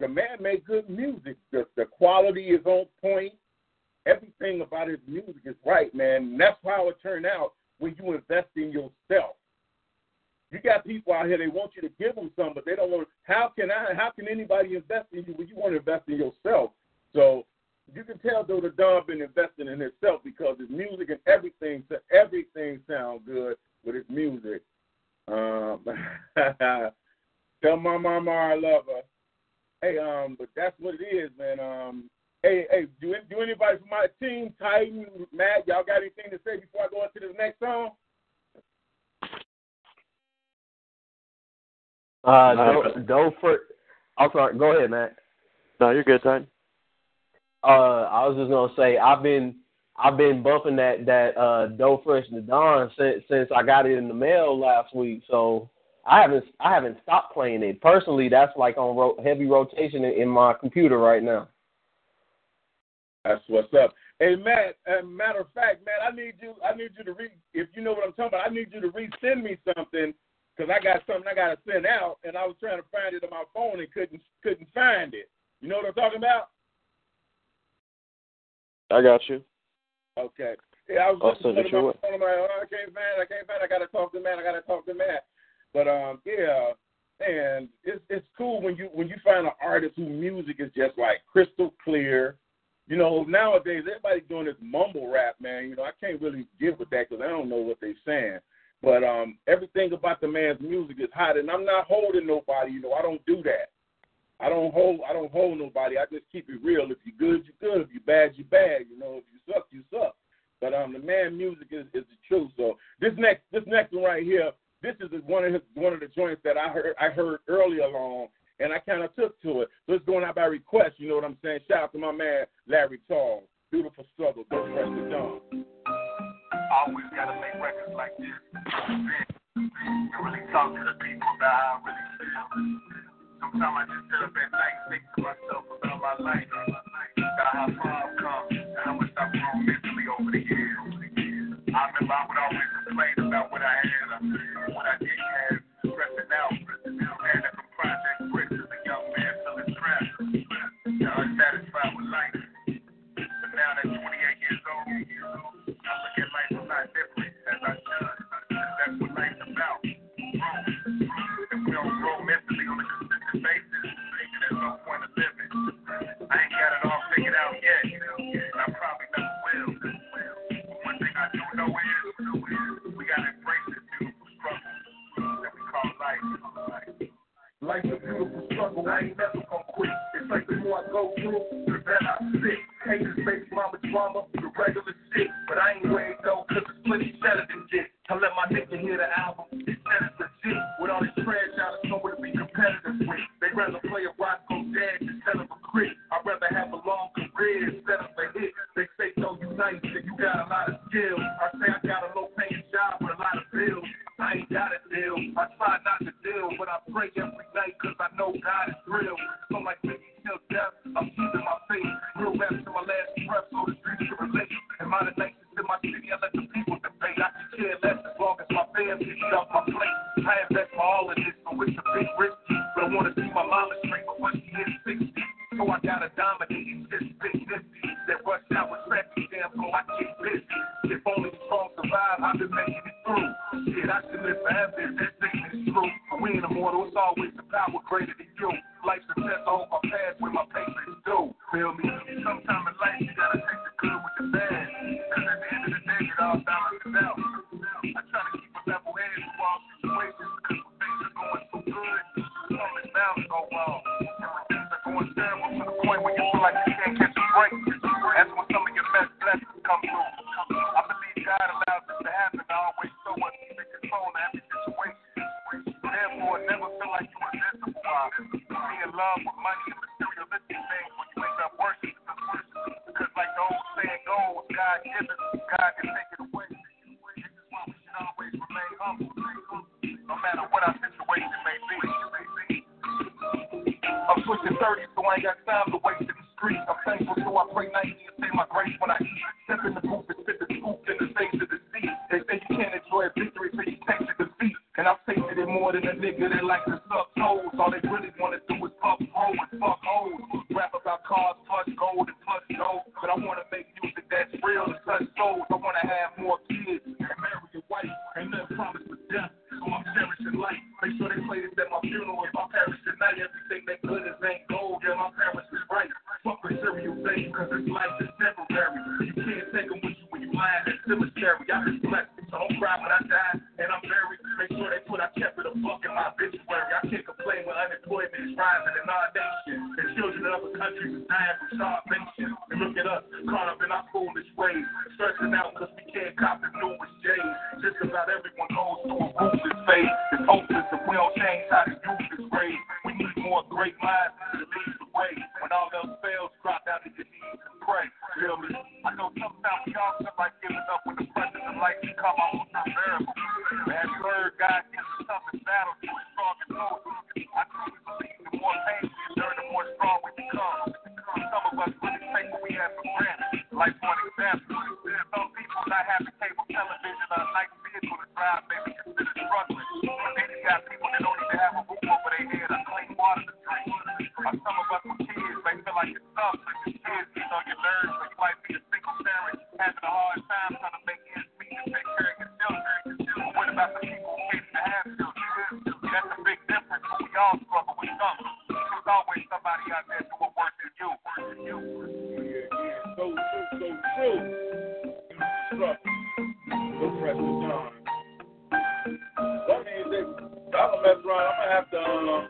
the man made good music. The the quality is on point. Everything about his music is right, man. And that's how it turned out when you invest in yourself. You got people out here they want you to give them some, but they don't want. How can I? How can anybody invest in you when you want to invest in yourself? So you can tell though the Don been investing in himself because his music and everything so everything sounds good with his music. Um, tell my mama I love her. Hey, um, but that's what it is, man. Um, hey, hey, do do anybody from my team, Titan, Matt, y'all got anything to say before I go into this next song? Uh, Doe, Doe for, I'm sorry. Go ahead, Matt. No, you're good, Titan. Uh, I was just gonna say I've been I've been bumping that that uh Doe Fresh the Dawn since since I got it in the mail last week. So I haven't I haven't stopped playing it personally. That's like on ro- heavy rotation in, in my computer right now. That's what's up. Hey Matt, uh, matter of fact, Matt, I need you. I need you to re. If you know what I'm talking about, I need you to resend me something because I got something I got to send out, and I was trying to find it on my phone and couldn't couldn't find it. You know what I'm talking about? I got you. Okay. Yeah, I was I'll send it your my way. phone. I'm like, oh, I can't find it. I can't find it. I gotta talk to Matt. I gotta talk to Matt. But um, yeah, and it's it's cool when you when you find an artist whose music is just like crystal clear. You know, nowadays everybody's doing this mumble rap, man. You know, I can't really get with that because I don't know what they're saying. But um, everything about the man's music is hot, and I'm not holding nobody. You know, I don't do that. I don't hold. I don't hold nobody. I just keep it real. If you're good, you're good. If you're bad, you're bad. You know, if you suck, you suck. But um, the man music is, is the truth. So this next this next one right here, this is one of his one of the joints that I heard I heard earlier along, and I kind of took to it. So it's going out by request. You know what I'm saying? Shout out to my man Larry Tall. Beautiful struggle. Don't fresh the dawn always gotta make records like this. To really talk to the people about how I really feel. Sometimes I just sit up at night thinking to myself about my life, about how far I've come, and how much I've grown mentally over the years. I remember I would always complain about what I had, uh, what I didn't have, stressing out, and from a project bricks as a young man feeling trapped, unsatisfied with life. But now that 28 years old. through struggle. Go press the dawn. I'm gonna mess around. I'm gonna have to. Um,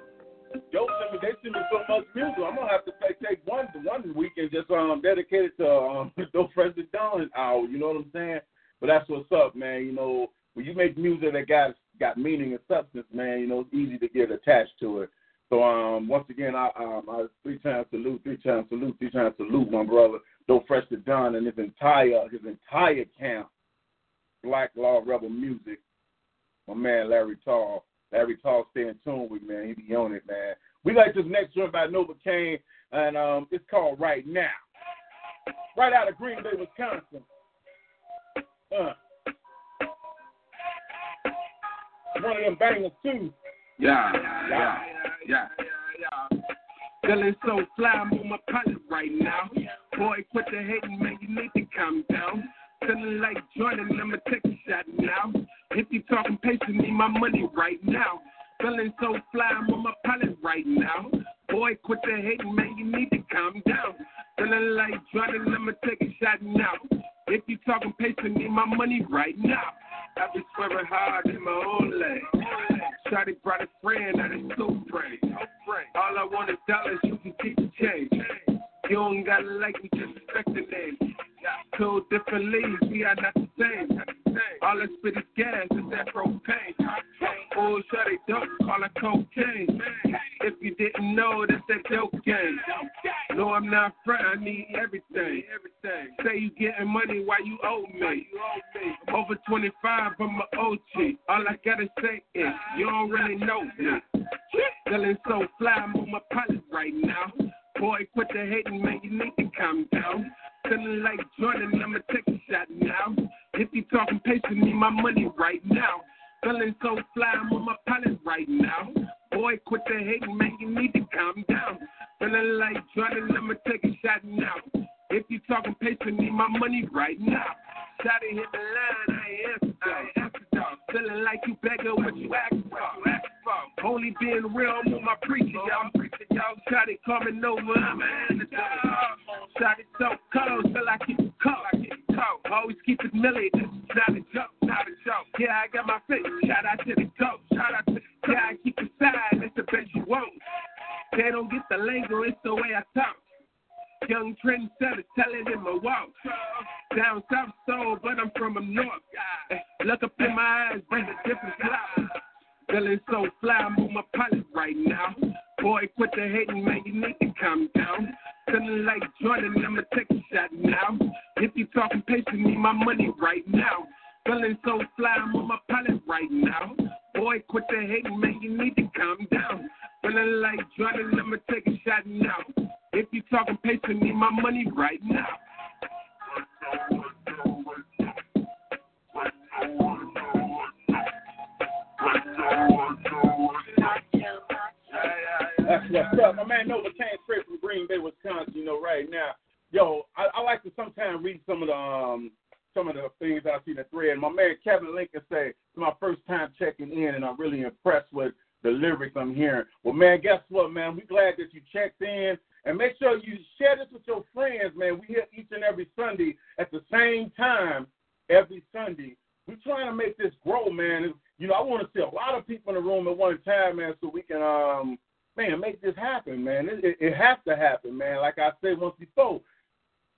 yo, they send me so much music. I'm gonna have to take one one weekend just um dedicated to um those friends that done hour. You know what I'm saying? But that's what's up, man. You know when you make music that got got meaning and substance, man. You know it's easy to get attached to it. So um, once again, I, um, I three times salute, three times salute, three times salute my brother, Doe Fresh to Don and his entire his entire camp, Black Law Rebel Music. My man Larry Tall, Larry Tall, stay in tune with man. He be on it, man. We like this next joint by Nova Kane, and um, it's called Right Now. Right out of Green Bay, Wisconsin. Uh, one of them bangers too. yeah. yeah. yeah yeah. Yeah, yeah. Feeling so fly, I'm on my pilot right now. Boy, quit the hating, man, you need to calm down. Feeling like Jordan, I'ma take a shot now. If you talking patient, need my money right now. Feeling so fly, I'm on my pilot right now. Boy, quit the hating, man, you need to calm down. Feeling like Jordan, I'ma take a shot now. If you talking patient, need my money right now. I be swerving hard in my own lane. Shotty brought a friend out of so brave. All I want is dollars, you can keep the change. You don't gotta like me, just respect the name. Two different leagues, we are not the same. All I spit is gas, is that propane. Oh, shawty dope, call it cocaine. If you didn't know, that's that dope game. No, I'm not front, I need everything. Say you getting money while you owe me. Over 25, I'm a OG. All I gotta say is, you don't really know me. Feeling so fly, I'm on my pilot right now. Boy, quit the hating, man, you need to calm down. Feeling like Jordan, I'ma take a shot now. If you talking patient, need my money right now. Feeling so fly, I'm on my pilot right now. Boy, quit the hating, man, you need to calm down. Feeling like Jordan, I'ma take a shot now. If you talking patient, need my money right now. Shotty hit the line, I answer, I answer, dog. Feeling like you beggar, what you ask for? Only being real, I'm on my preacher, y'all. Preaching y'all Shotty coming over, I'm an underdog. Shotty so cold, till I keep it cold. I keep it. Always keep it is not a joke, not a joke. Yeah, I got my face, shout out to the goat. Shout out to, yeah, I keep it side, it's the best you won't. They don't get the lingo, it's the way I talk. Young trendsetter, telling him a walk. Down south soul, but I'm from the north. Look up in my eyes, bring a different cloud. Feeling so fly, I'm on my pilot right now. Boy, quit the hating, man, you need to calm down. Feeling like Jordan, I'ma take a shot now. If you talking patient, need my money right now. Feeling so fly, I'm on my pilot right now. Boy, quit the hating, man, you need to calm down. Feeling like Jordan, I'ma take a shot now. If you talking patient, need my money right now. That's what's up. My man Nova Kane straight from Green Bay, Wisconsin, you know, right now. Yo, I, like to sometimes read some of the um some of the things I see in the thread. My man Kevin Lincoln say, It's my first time checking in and I'm really impressed with the lyrics I'm hearing. Well man, guess what, man? we glad that you checked in and make sure you share this with your friends, man. We here each and every Sunday at the same time every Sunday. We're trying to make this grow, man. You know, I want to see a lot of people in the room at one time, man, so we can um man, make this happen, man. It, it, it has to happen, man. Like I said once before,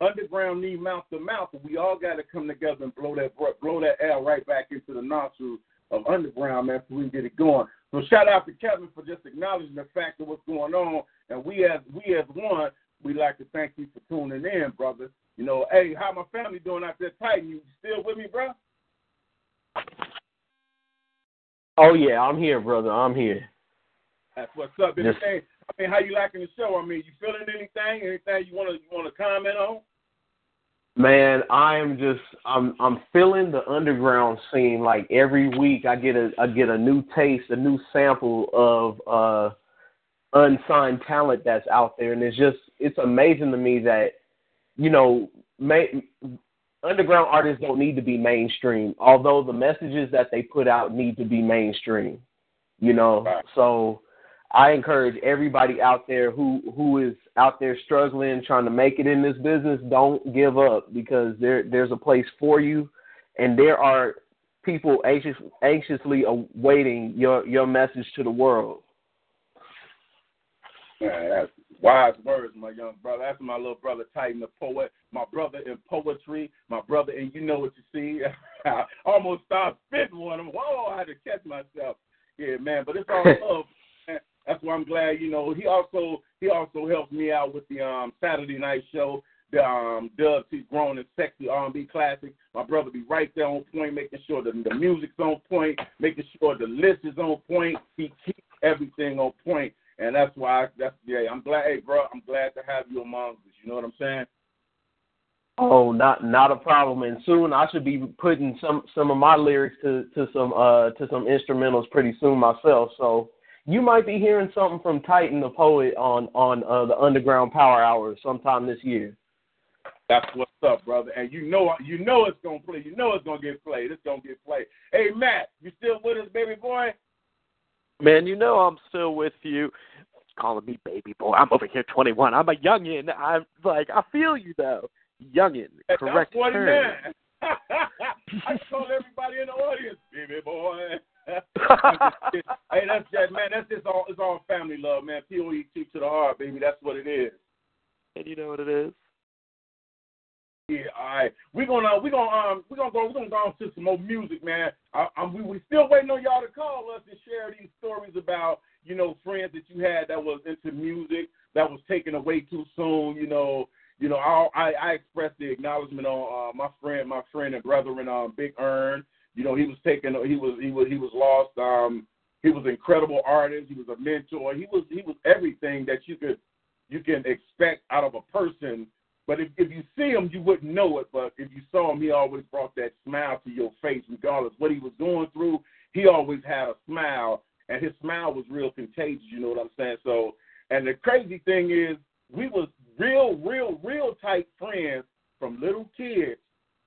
underground need mouth to mouth, but we all got to come together and blow that blow that air right back into the nostrils of underground, man, so we can get it going. So shout out to Kevin for just acknowledging the fact of what's going on, and we as we as one, we like to thank you for tuning in, brother. You know, hey, how my family doing out there, Titan? You still with me, bro? Oh yeah, I'm here, brother. I'm here. That's what's up. I mean, how you liking the show? I mean, you feeling anything? Anything you wanna you wanna comment on? Man, I am just I'm I'm feeling the underground scene like every week I get a I get a new taste, a new sample of uh unsigned talent that's out there and it's just it's amazing to me that you know ma- underground artists don't need to be mainstream although the messages that they put out need to be mainstream you know so I encourage everybody out there who who is out there struggling, trying to make it in this business, don't give up because there there's a place for you, and there are people anxious, anxiously awaiting your your message to the world. Man, that's wise words, my young brother. That's my little brother Titan, the poet, my brother in poetry, my brother, and you know what you see. I almost started spitting one. I'm, whoa, I had to catch myself. Yeah, man, but it's all love. That's why I'm glad. You know, he also he also helped me out with the um Saturday night show. The um Dubs, he's grown and sexy R&B classic. My brother be right there on point, making sure the the music's on point, making sure the list is on point. He keeps everything on point. And that's why I, that's yeah. I'm glad, hey, bro. I'm glad to have you amongst us. You know what I'm saying? Oh, not not a problem. And soon I should be putting some some of my lyrics to to some uh to some instrumentals pretty soon myself. So you might be hearing something from Titan the poet on on uh, the Underground Power Hour sometime this year. That's what's up, brother. And you know you know it's gonna play. You know it's gonna get played. It's gonna get played. Hey Matt, you still with us, baby boy? Man, you know I'm still with you. Calling me baby boy. I'm over here 21. I'm a youngin. I'm like I feel you though. Youngin. Correct That's 49. term. I told everybody in the audience, baby boy. hey, that's that man. That's just all. It's all family love, man. P O E T to the heart, baby. That's what it is. And you know what it is. Yeah, all right. We're gonna we're gonna um we're gonna go we're gonna go on to some more music, man. I, I'm we we still waiting on y'all to call us and share these stories about you know friends that you had that was into music that was taken away too soon. You know, you know I I, I expressed the acknowledgement on uh, my friend my friend and brother in um Big Earn. You know he was taken he was he was he was lost. Um, he was an incredible artist. He was a mentor. He was he was everything that you could you can expect out of a person but if, if you see him, you wouldn't know it. But if you saw him, he always brought that smile to your face, regardless what he was going through. He always had a smile, and his smile was real contagious. You know what I'm saying? So, and the crazy thing is, we was real, real, real tight friends from little kids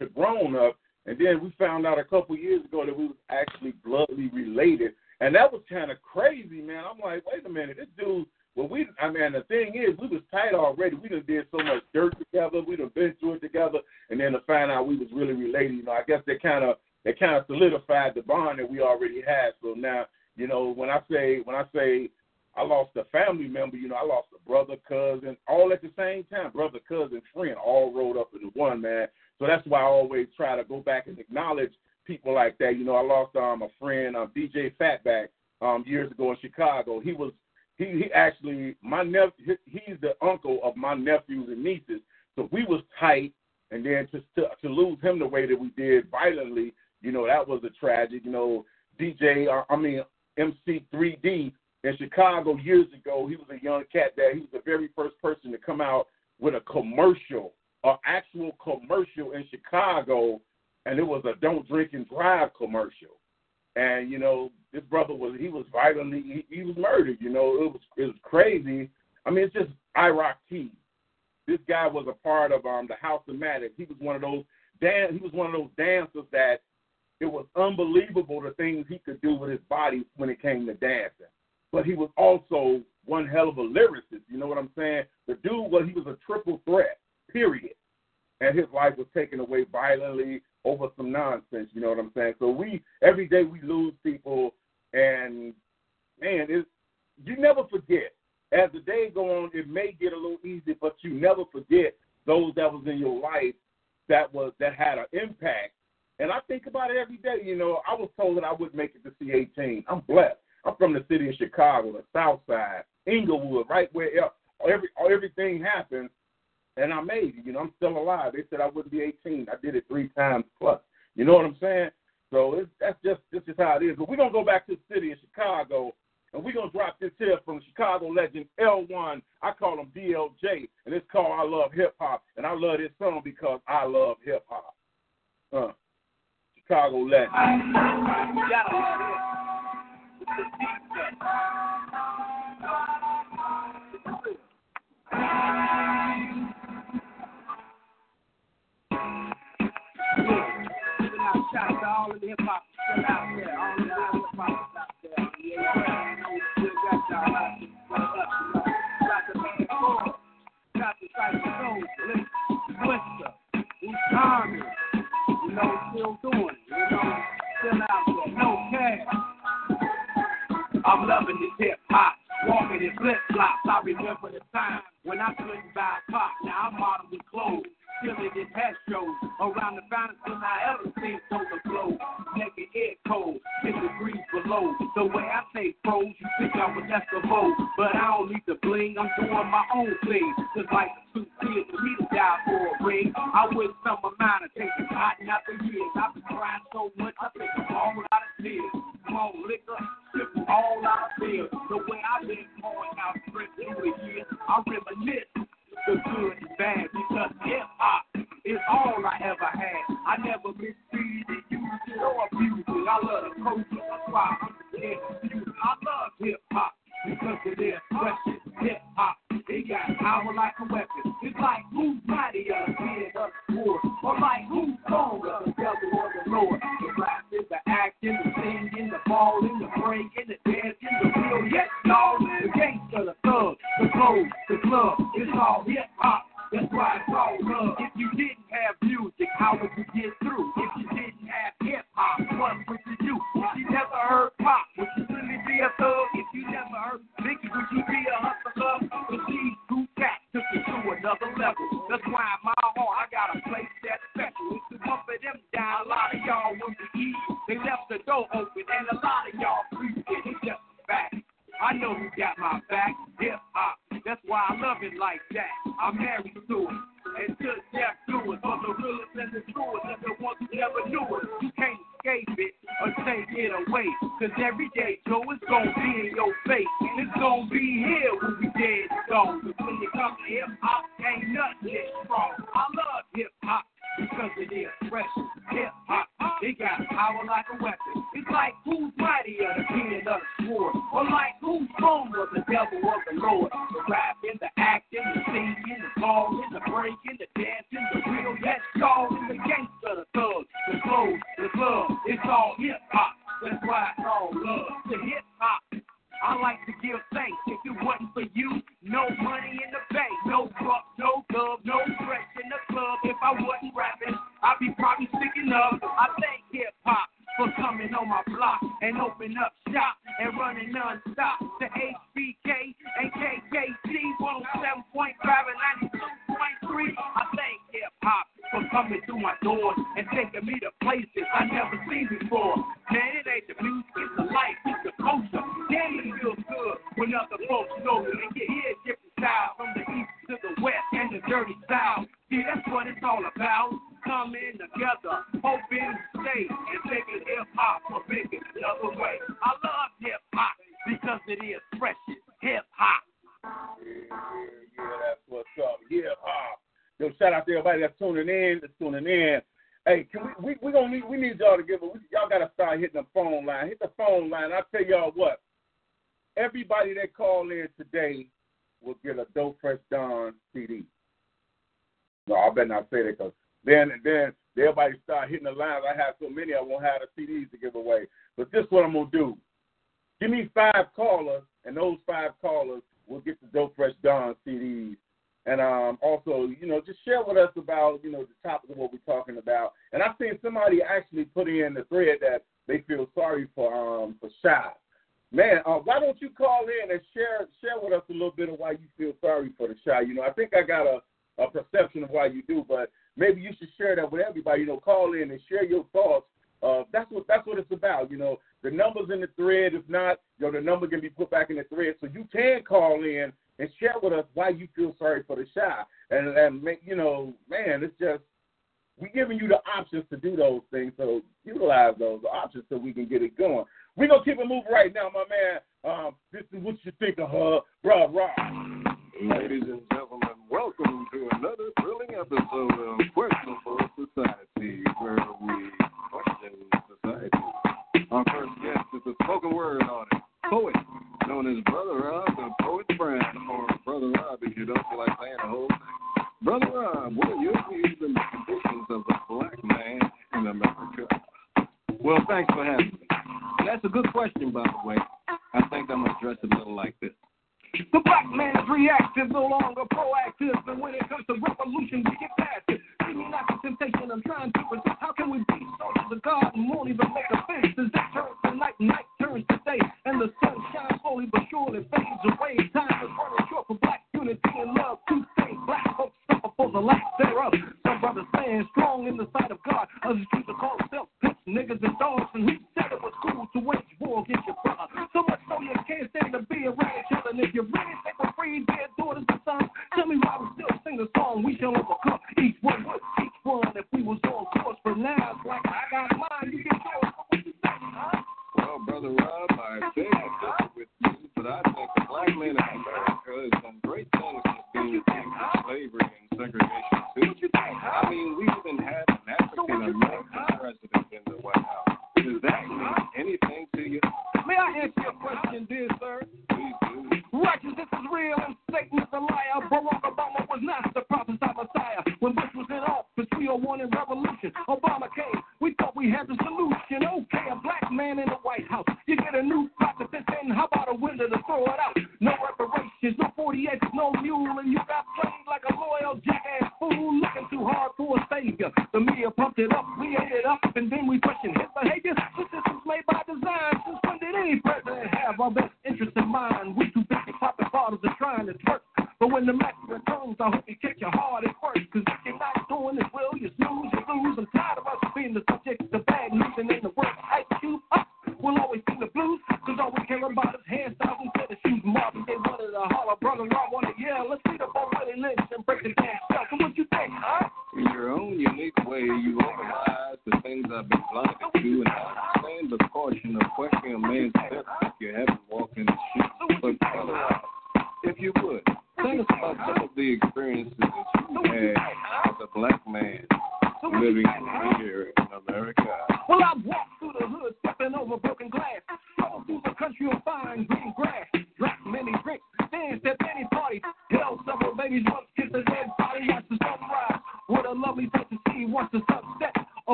to grown up, and then we found out a couple years ago that we was actually bloodly related, and that was kind of crazy, man. I'm like, wait a minute, this dude well, we, I mean, the thing is, we was tight already. We done did so much dirt together. We done been through it together, and then to find out we was really related, you know, I guess they kind of, they kind of solidified the bond that we already had. So now, you know, when I say, when I say, I lost a family member, you know, I lost a brother, cousin, all at the same time, brother, cousin, friend, all rolled up into one, man. So that's why I always try to go back and acknowledge people like that. You know, I lost um a friend, um, DJ Fatback, um, years ago in Chicago. He was he he actually my nephew he's the uncle of my nephews and nieces. So we was tight, and then to to, to lose him the way that we did violently, you know, that was a tragic. You know, DJ, I mean MC3D in Chicago years ago, he was a young cat that he was the very first person to come out with a commercial, an actual commercial in Chicago, and it was a don't drink and drive commercial. And you know, this brother was he was violently he, he was murdered. You know, it was it was crazy. I mean, it's just IROC T. This guy was a part of um the House of Maddox. He was one of those dan he was one of those dancers that it was unbelievable the things he could do with his body when it came to dancing. But he was also one hell of a lyricist. You know what I'm saying? The dude was he was a triple threat. Period. And his life was taken away violently over some nonsense. You know what I'm saying? So we every day we lose people, and man, it you never forget. As the day go on, it may get a little easier, but you never forget those that was in your life that was that had an impact. And I think about it every day. You know, I was told that I wouldn't make it to C18. I'm blessed. I'm from the city of Chicago, the South Side, Englewood, right where every everything happens and I made it. You know, I'm still alive. They said I wouldn't be 18. I did it three times plus. You know what I'm saying? So it's, that's just this is how it is. But we're gonna go back to the city of Chicago, and we're gonna drop this here from Chicago legend L1. I call him DLJ, and it's called I Love Hip Hop, and I love this song because I love hip hop. Uh, Chicago legend. Out to all of the hip hop still out there, all of the hip hop out there. Yeah, yeah, know we still got y'all out there. Got the man Ford, got the Cypher Soul, Blister, East Army, you know, still doing, it, you know, still out there, no cash. I'm loving this hip hop, walking in flip flops. I remember the time when I couldn't buy pop. Now I'm modeling clothes Chilling in past shows. Around the fountain, till I ever seen overflow. Naked air cold, 10 degrees below. The way I say pros, you think I was Eskimo. But I don't need the bling, I'm doing my own thing. Just like the two kids for me to die for a ring. I wish some amount of things is hot, not for years. I've been crying so much, I think I'm all out of tears. Small liquor, all out of fear. The way I've been pouring out stress through the years, I reminisce the good and bad because hip hop is all I ever had. I never misfeeded you or music. I love the culture, that's why I'm here. I love hip hop because it is precious hip hop. It got power like a weapon. It's like who's mightier, the dead of the war, or like who's stronger, the devil or the Lord. It's like the acting, the singing, the balling, the breaking, the dancing, the real, yes, all the gangster, the thug, the clothes, the club, it's all hip hop. That's why it's all love. If you didn't have music, how would you get through? If you didn't have hip hop, what would you do? If you never heard pop, would you really be a thug? If you never heard Biggie, would you be a hustler? But these two cats took it to another level. That's why in my heart, I got a place that's special. It's the one of them down, a lot of y'all would be eating. He left the door open, and a lot of y'all preaching. He just back. I know you got my back, hip hop. That's why I love it like that. I'm married to it. And to Jeff Lewis, for the realest and the truest, and the ones who never knew it. You can't escape it or take it away. Cause every day, Joe, it's gonna be in your face. It's gonna be here when we dead and gone. When it comes to hip hop, ain't nothing strong. power like a weapon. It's like who's mightier, the king of the sword, or like whose phone was the devil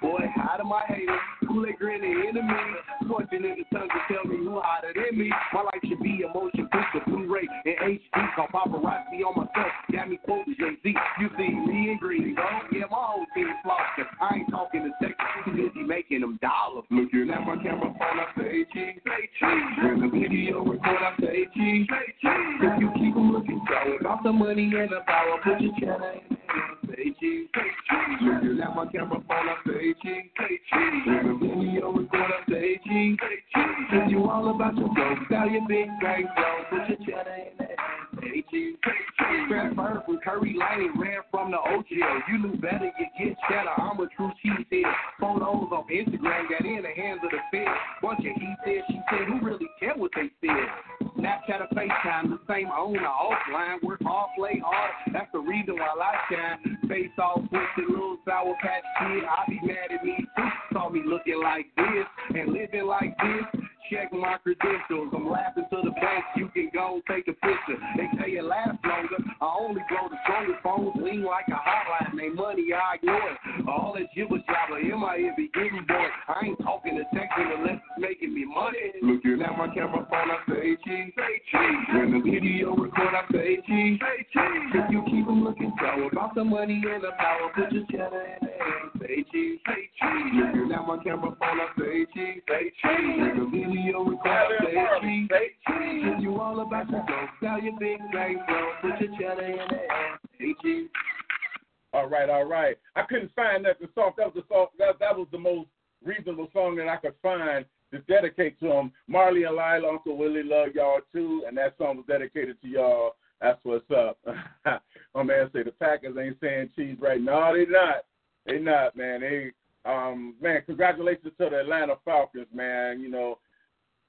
boy. How do my haters? Kool-Aid grinning enemy. Pointing in the tongue to tell me who hotter than me. My life should be a motion picture, Blu-ray, and HD. Call paparazzi on myself, got me quoting Jay-Z. You see me in green, bro. Yeah, my whole team flossing. I ain't talking to Texas, too busy making them dollars. Look, you got my camera phone, I say cheese. When the video record, I say cheese. If you keep looking sour about the money and the power, put your in you got my camera phone, say cheese. When the video record, I say cheese. If you all about your dope, style your big bang, bro, put your cheddar in the. Transferred from Curry Lane, ran from the OGL. You knew better, you get cheddar. I'm a true cheesehead. Photos on Instagram got in the hands of the fed. Bunch of he said, she said, who really care what they said? Snapchat or FaceTime, the same owner, offline, work hard, play hard. That's the reason why I shine. Face all twisted, little sour patch kid. I be mad at me too. Saw me looking like this and living like this. Check my credentials. I'm laughing to the bank. You can go take a picture. They say it lasts longer. I only blow the strongest phones, lean like a hotline. They money, I ignore it. All that jibber jabber in my ear be giving boy. I ain't talking to texting unless it's making me money. Look, you got my camera phone, I say cheese. When the video record, I say cheese. If you keep them looking sour about the money and the power, put your cheddar in the hand, say cheese. Look, you got my camera phone, I say cheese. When the video record, I say cheese. If you all about your dope, style your big bang, bro, put your cheddar in the hand. All right, all right. I couldn't find that the song. That was the song. That, that was the most reasonable song that I could find to dedicate to him. Marley and Lila, Uncle Willie love y'all too, and that song was dedicated to y'all. That's what's up. My man say the Packers ain't saying cheese right. now. they not. They not, man. They um man, congratulations to the Atlanta Falcons, man. You know,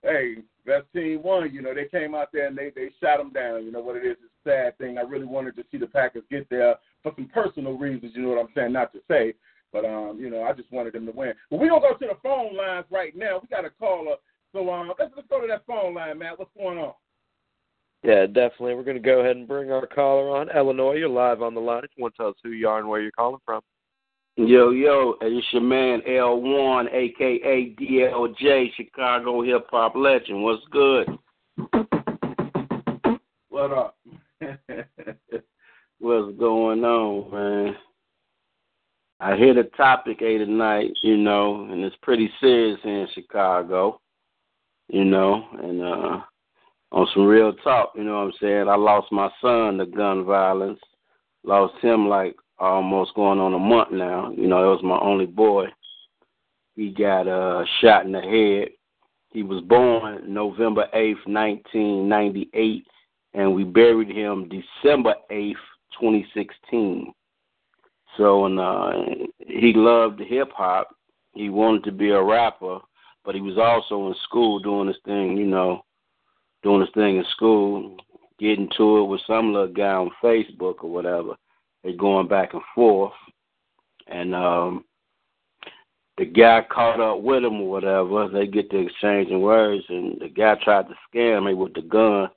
hey, best team won. You know, they came out there and they they shot them down. You know what it is? It's a sad thing. I really wanted to see the Packers get there for some personal reasons. You know what I'm saying? Not to say, But um, you know, I just wanted them to win. But we're gonna go to the phone lines right now. We got a caller. So um let's let's go to that phone line, Matt. What's going on? Yeah, definitely. We're to go ahead and bring our caller on. L1, you're live on the line. If you want to tell us who you are and where you're calling from. Yo, yo, it's your man L1, aka DLJ, Chicago hip hop legend. What's good? What up? What's going on, man? I hear the topic A tonight, you know, and it's pretty serious in Chicago, you know, and uh on some real talk, you know what I'm saying? I lost my son to gun violence. Lost him like almost going on a month now. You know, it was my only boy. He got uh shot in the head. He was born November eighth, nineteen ninety eight, and we buried him December eighth, twenty sixteen. So and uh he loved hip hop. He wanted to be a rapper, but he was also in school doing his thing, you know, doing his thing in school, getting to it with some little guy on Facebook or whatever. They going back and forth, and um, the guy caught up with him or whatever. They get to exchanging words, and the guy tried to scare me with the gun,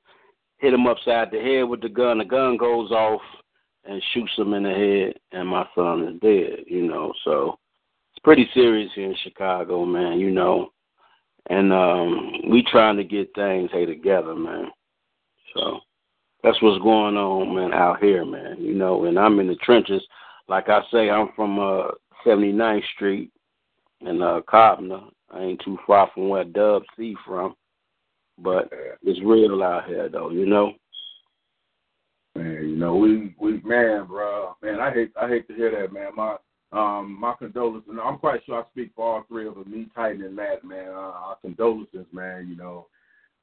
hit him upside the head with the gun. The gun goes off and shoots him in the head, and my son is dead. You know, so it's pretty serious here in Chicago, man. You know, and um, we trying to get things hey together, man. So that's what's going on, man, out here, man. You know, and I'm in the trenches. Like I say, I'm from uh 79th Street in uh Cobner. I ain't too far from where Dub C from. But it's real out here though, you know. Man, you know, we we man, bro, man, I hate I hate to hear that, man. My um my condolences. And I'm quite sure I speak for all three of us, me, Titan, and Matt, man. Uh, our condolences, man. You know,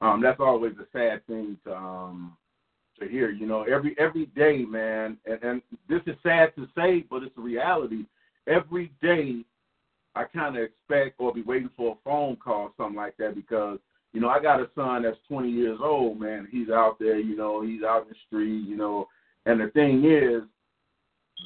um, that's always a sad thing to um to hear. You know, every every day, man, and, and this is sad to say, but it's a reality. Every day, I kind of expect or be waiting for a phone call, something like that, because you know I got a son that's 20 years old, man. He's out there, you know, he's out in the street, you know, and the thing is,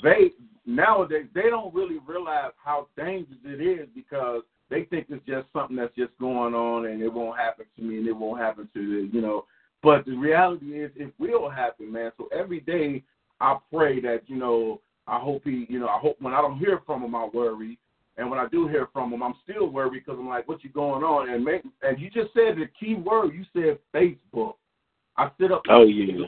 they nowadays they don't really realize how dangerous it is because they think it's just something that's just going on and it won't happen to me and it won't happen to the, you know. But the reality is it will happen, man. So every day I pray that, you know, I hope he, you know, I hope when I don't hear from him I worry. And when I do hear from him, I'm still worried because I'm like, "What you going on?" And make, and you just said the key word. You said Facebook. I sit up. Oh yeah.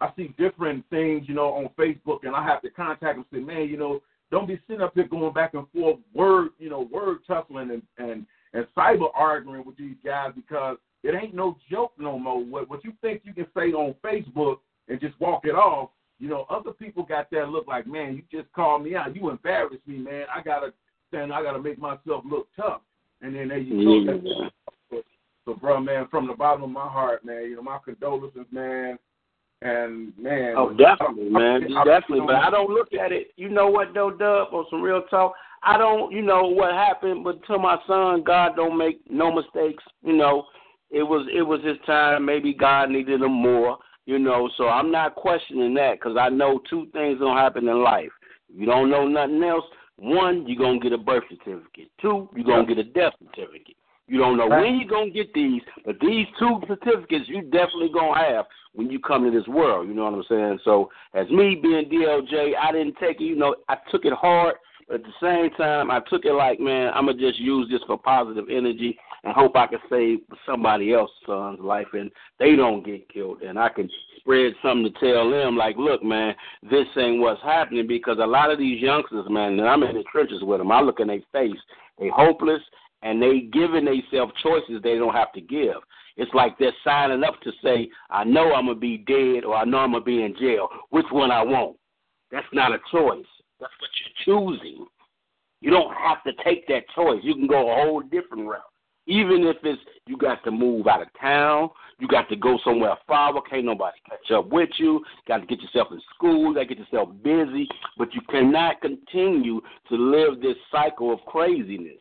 I see different things, you know, on Facebook, and I have to contact them. and Say, man, you know, don't be sitting up here going back and forth, word, you know, word tussling and and and cyber arguing with these guys because it ain't no joke no more. What what you think you can say on Facebook and just walk it off, you know, other people got that look like, man, you just called me out, you embarrassed me, man. I gotta stand, I gotta make myself look tough, and then there you go. Yeah. So, bro, man, from the bottom of my heart, man, you know, my condolences, man. And man, Oh, definitely, man, I- I- definitely. But I don't look at it. You know what, though, Dub? On some real talk, I don't. You know what happened, but to my son, God don't make no mistakes. You know, it was it was his time. Maybe God needed him more. You know, so I'm not questioning that because I know two things gonna happen in life. If you don't know nothing else, one, you're gonna get a birth certificate. Two, you're gonna get a death certificate. You don't know when you're gonna get these, but these two certificates you definitely gonna have when you come to this world. You know what I'm saying? So as me being DLJ, I didn't take it. You know, I took it hard, at the same time, I took it like, man, I'm gonna just use this for positive energy and hope I can save somebody else's son's life and they don't get killed, and I can spread something to tell them like, look, man, this ain't what's happening because a lot of these youngsters, man, and I'm in the trenches with them. I look in their face, they hopeless and they giving themselves choices they don't have to give. It's like they're signing up to say, I know I'm gonna be dead or I know I'm gonna be in jail. Which one I want? That's not a choice. That's what you're choosing. You don't have to take that choice. You can go a whole different route. Even if it's you got to move out of town, you got to go somewhere far, can't nobody catch up with you, got to get yourself in school, got to get yourself busy, but you cannot continue to live this cycle of craziness.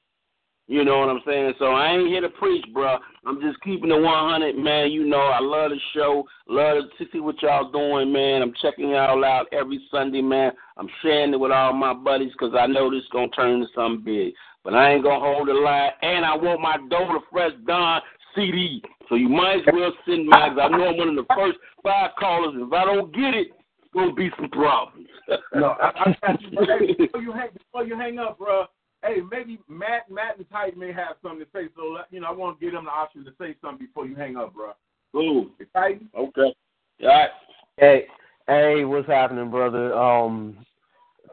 You know what I'm saying? So I ain't here to preach, bro. I'm just keeping it 100, man. You know, I love the show. Love to see what y'all doing, man. I'm checking y'all out every Sunday, man. I'm sharing it with all my buddies because I know this is going to turn into something big. But I ain't going to hold the line. And I want my Dover Fresh Don CD. So you might as well send me, 'cause I know I'm one of the first five callers. If I don't get it, it's going to be some problems. No, I, I you. Before you hang before you hang up, bro. Hey, maybe Matt, Matt and Titan may have something to say. So you know, I want to give them the option to say something before you hang up, bro. Ooh. Titan. Okay. All right. Hey, hey, what's happening, brother? Um,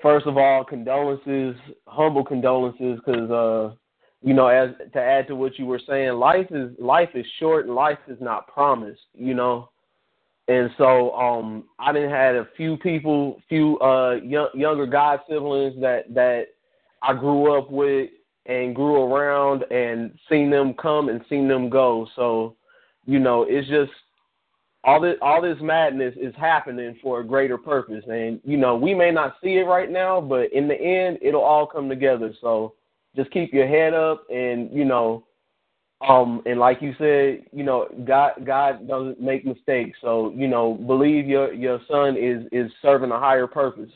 first of all, condolences, humble condolences, because uh, you know, as to add to what you were saying, life is life is short and life is not promised, you know. And so, um, I didn't had a few people, few uh young, younger god siblings that that I grew up with and grew around and seen them come and seen them go. So, you know, it's just all this all this madness is happening for a greater purpose. And, you know, we may not see it right now, but in the end it'll all come together. So just keep your head up and, you know, um and like you said, you know, God God doesn't make mistakes. So, you know, believe your your son is is serving a higher purpose.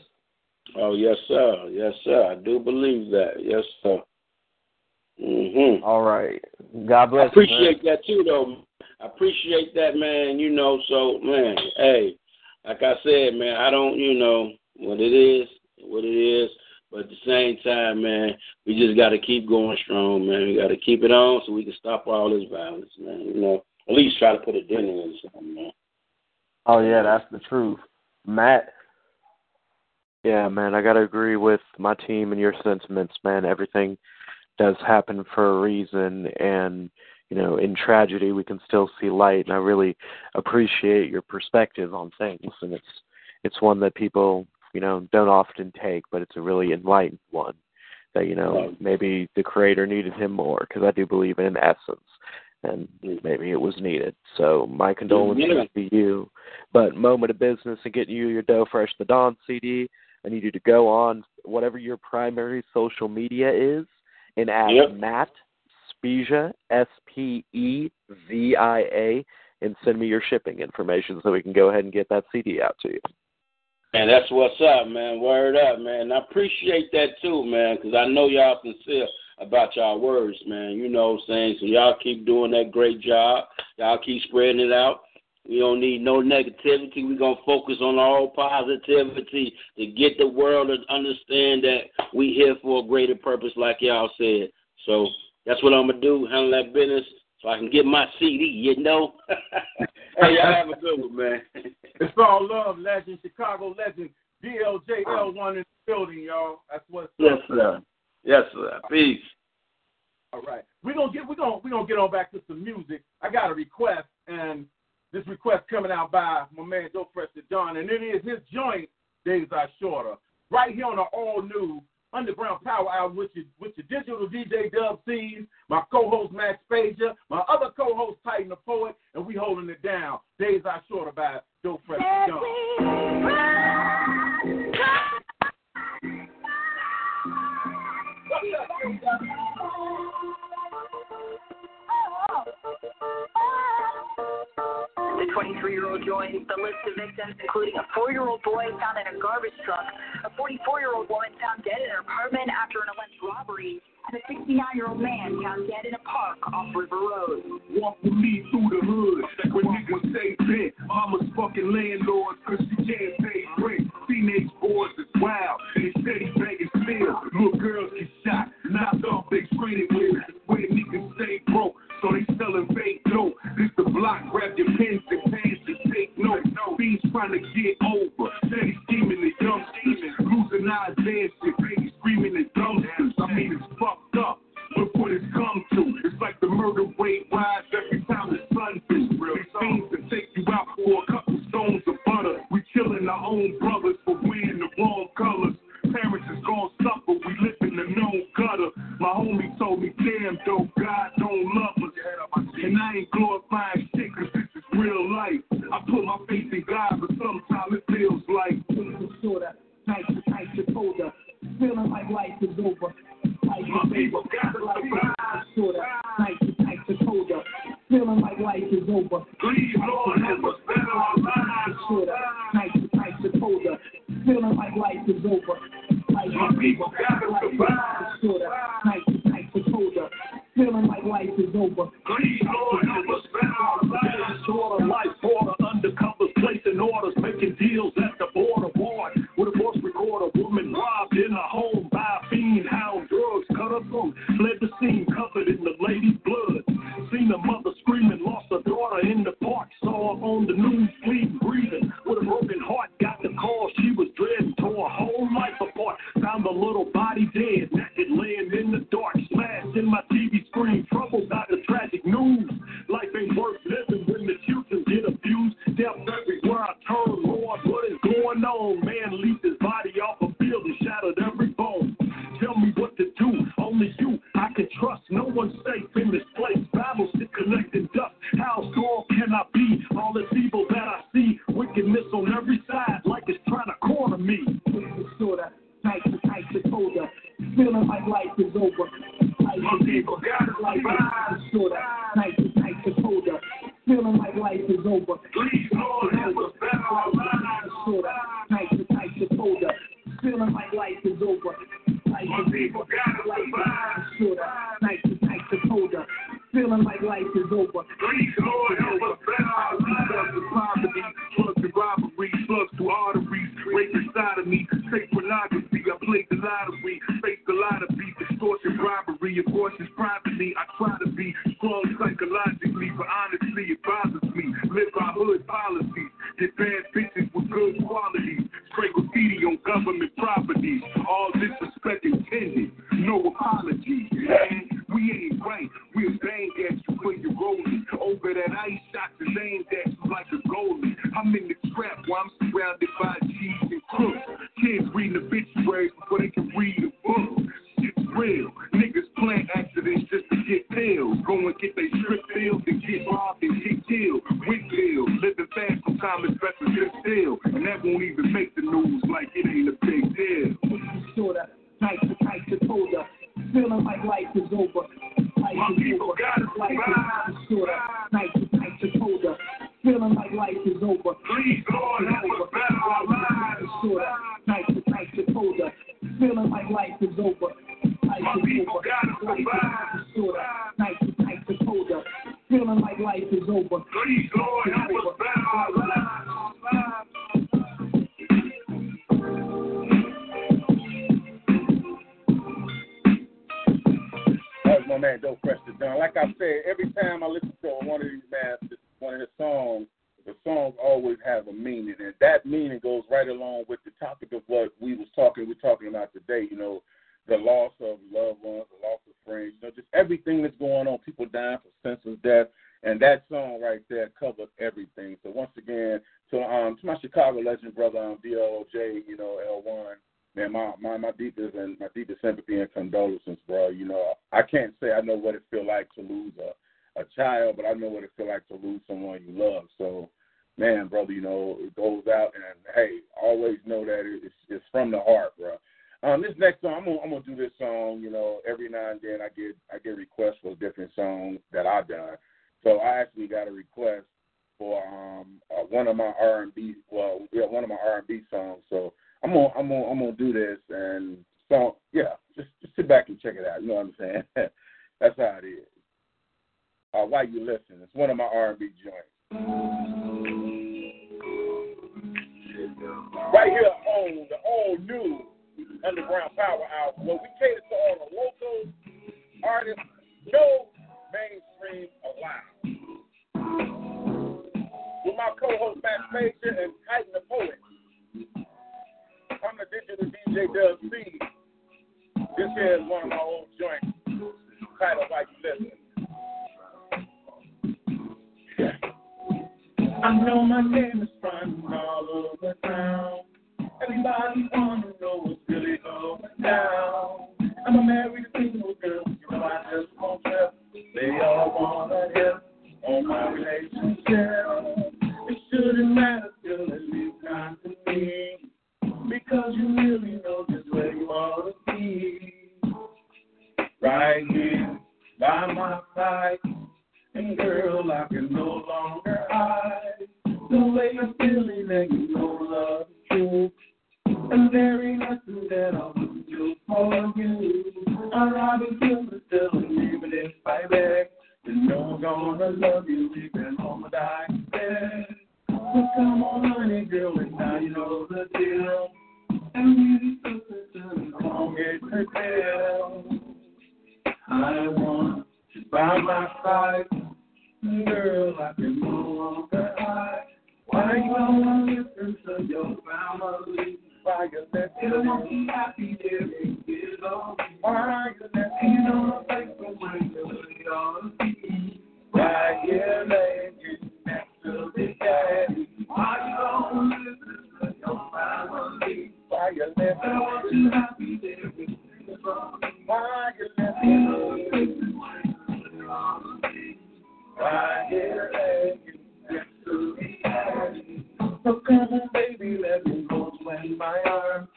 Oh yes, sir. Yes, sir. I do believe that. Yes, sir. Mhm. All right. God bless I appreciate that too, though. I appreciate that, man. You know, so man, hey, like I said, man, I don't, you know, what it is, what it is. But at the same time, man, we just got to keep going strong, man. We got to keep it on so we can stop all this violence, man. You know, at least try to put a dent in something, man. Oh yeah, that's the truth. Matt, Yeah, man, I got to agree with my team and your sentiments, man. Everything does happen for a reason, and you know, in tragedy, we can still see light. And I really appreciate your perspective on things, and it's it's one that people, you know, don't often take, but it's a really enlightened one. That you know, maybe the creator needed him more, because I do believe in an essence, and maybe it was needed. So my condolences Yeah. to you. But moment of business and getting you your Dough Fresh the Dawn CD. I need you to go on whatever your primary social media is and add Yep. Matt Spezia, S P E Z I A, and send me your shipping information so we can go ahead and get that CD out to you. And that's what's up, man. Word up, man. I appreciate that too, man, because I know y'all sincere about y'all words, man. You know what I'm saying? So y'all keep doing that great job. Y'all keep spreading it out. We don't need no negativity. We're going to focus on all positivity to get the world to understand that we here for a greater purpose, like y'all said. So that's what I'm going to do, handle that business so I can get my CD, you know? hey, y'all have a good one, man. It's all love, legend, Chicago legend, DLJL1 in the building, y'all. That's what's Yes, sir. Yes, sir. Peace. All right. We're gonna get we're gonna we're gonna get on back to some music. I got a request and this request coming out by my man Joe Fresh to John, and it is his joint Days Are Shorter. Right here on the all new Underground Power Hour with your with your digital DJ Dub C's, my co-host Matt Spezia, my other co-host Titan the Poet, and we holding it down. Days Are Shorter by Joe Fresh to John. The 23-year-old joins the list of victims, including a four-year-old boy found in a garbage truck, a 44-year-old woman found dead in her apartment after an alleged robbery, and a 69-year-old man found dead in a park off River Road. Walk with me through the hood. When niggas say rent, mama's fucking landlord cause she can't pay rent. Teenage boys is wild, they steady begging still. Little girls get shot, knocked off they screening with Where niggas stay broke, so they selling fake dope. This the block, grab your pens and pants and take notes. No trying to get over, steady scheming the young scheming. Losing eyes, dancing, baby screaming in dumpsters. I mean, it's fucked up. Look what it's come to. It's like the murder rate rise every time the sun is real. These fiends can take you out for a couple stones of butter. We killing our own brothers for wearing the wrong colors. love. So, man, brother, you know, it goes out and hey, always know that it's it's from the heart, bro. Um, this next song, I'm gonna, I'm gonna do this song. You know, every now and then I get I get requests for different songs that I've done. So I actually got a request for um uh, one of my R&B, well, yeah, one of my R&B songs. So I'm gonna I'm gonna I'm gonna do this, and so yeah, just just sit back and check it out. You know what I'm saying? That's how it is. Uh, Why you listen? It's one of my R&B joints. Right here on the all new Underground Power Hour, where we cater to all the local artists, no mainstream allowed. With my co host, Matt Spezia and Titan the Poet, I'm the digital DJ Dub C. This here is one of my old joints titled Why You Listen. I know my name is frontin' all over town. Everybody on the road is really going down. I'm a married single girl, you know I just won't tell. They all wanna help on my relationship. It shouldn't matter till it leaves time to me. Because you really know just where you wanna be. Right here, by my side. And girl, I can no longer hide the way I'm feeling and you know love is true. And very lesson that I will do for you. I'd rather feel the still even if I beg. You know I'm gonna love you even on my dying bed. So come on, honey, girl, and now you know the deal. And we listen to long as the tell. I want you by my side. Girl, I can no longer hide. Why you don't listen to your family? Why you let them be happy and get on? Why you let me know like the way you ought to be? Here, laying next to the daddy. Why you don't listen to your family? Why you let you happy there and get on? Why you let me know like the way you ought to be? To the daddy. So come on, baby, let me hold you in my arms.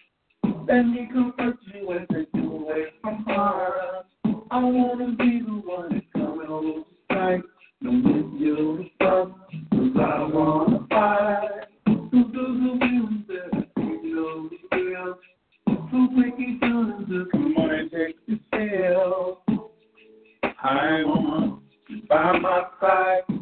Let me comfort you and take you away from. I wanna be the one that's coming over tight. Don't get you cause I wanna fight. So do the you know the real. So it down to come on and take the step. I want you by my side.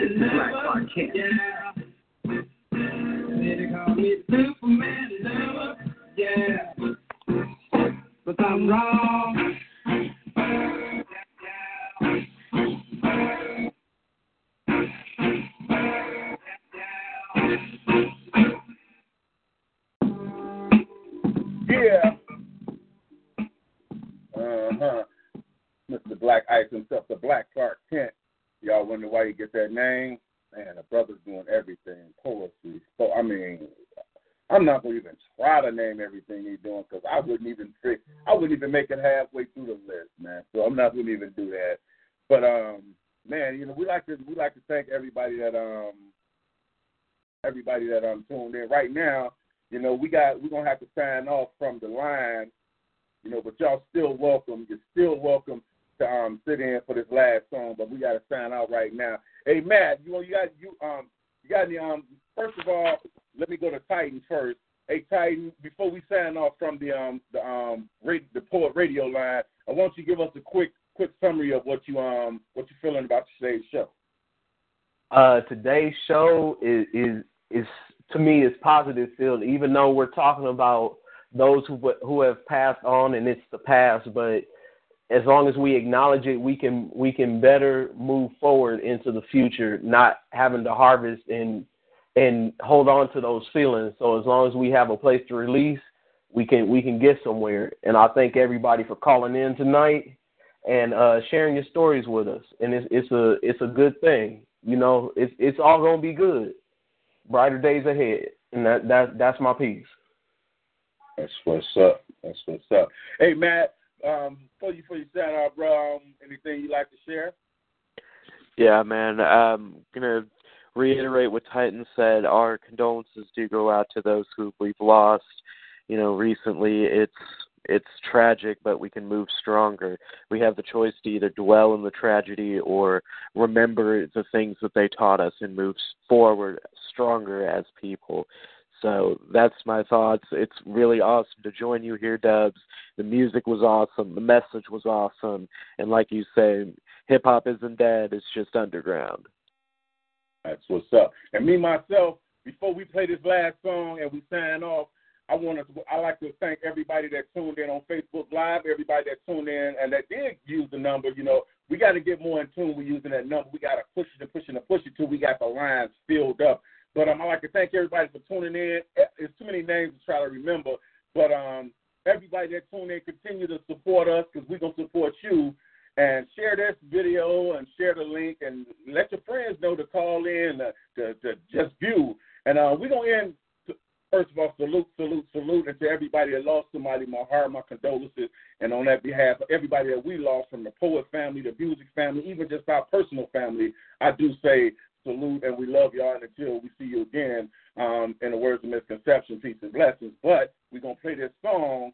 Superman black Clark Kent. Yeah. They call me Superman lover. Yeah. But I'm wrong. That name? Man, the brother's doing everything. Poetry. So I mean, I'm not gonna even try to name everything he's doing because I wouldn't even fit. I wouldn't even make it halfway through the list, man. So I'm not gonna even do that. But um, man, you know, we like to we like to thank everybody that um everybody that um tuned in right now. You know, we got we're gonna have to sign off from the line. You know, but y'all still welcome. You're still welcome to um sit in for this last song. But we got to sign out right now. Hey Matt, you you got you um you got any um first of all let me go to Titan first. Hey Titan, before we sign off from the um the um radio, the poet radio line, I want you to give us a quick quick summary of what you um what you're feeling about today's show. Uh, today's show is is is to me is positive filled. Even though we're talking about those who who have passed on and it's the past, but as long as we acknowledge it, we can we can better move forward into the future, not having to harvest and and hold on to those feelings. So as long as we have a place to release, we can we can get somewhere. And I thank everybody for calling in tonight and uh, sharing your stories with us. And it's it's a it's a good thing. You know, it's it's all gonna be good. Brighter days ahead. And that that that's my piece. That's what's up. That's what's up. Hey Matt, um, before you for you sign out, bro, um, anything you'd like to share? Yeah, man. Um, gonna reiterate what Titan said. Our condolences do go out to those who we've lost. You know, recently it's it's tragic, but we can move stronger. We have the choice to either dwell in the tragedy or remember the things that they taught us and move forward stronger as people. So that's my thoughts. It's really awesome to join you here, Dubs. The music was awesome. The message was awesome. And like you say, hip hop isn't dead, it's just underground. That's what's up. And me myself, before we play this last song and we sign off, I want to. I like to thank everybody that tuned in on Facebook Live, everybody that tuned in and that did use the number. You know, we got to get more in tune with using that number. We got to push it and push it and push it till we got the lines filled up. But um, I like to thank everybody for tuning in. It's too many names to try to remember. But um, everybody that tuned in, continue to support us because we're gonna support you. And share this video and share the link and let your friends know to call in uh, to, to just view. And uh, we're gonna end First of all, salute, salute, salute, and to everybody that lost somebody, my heart, my condolences, and on that behalf, of everybody that we lost from the poet family, the music family, even just our personal family, I do say salute, and we love y'all. And until we see you again, um, in the words of misconception, peace and blessings. But we're gonna play this song,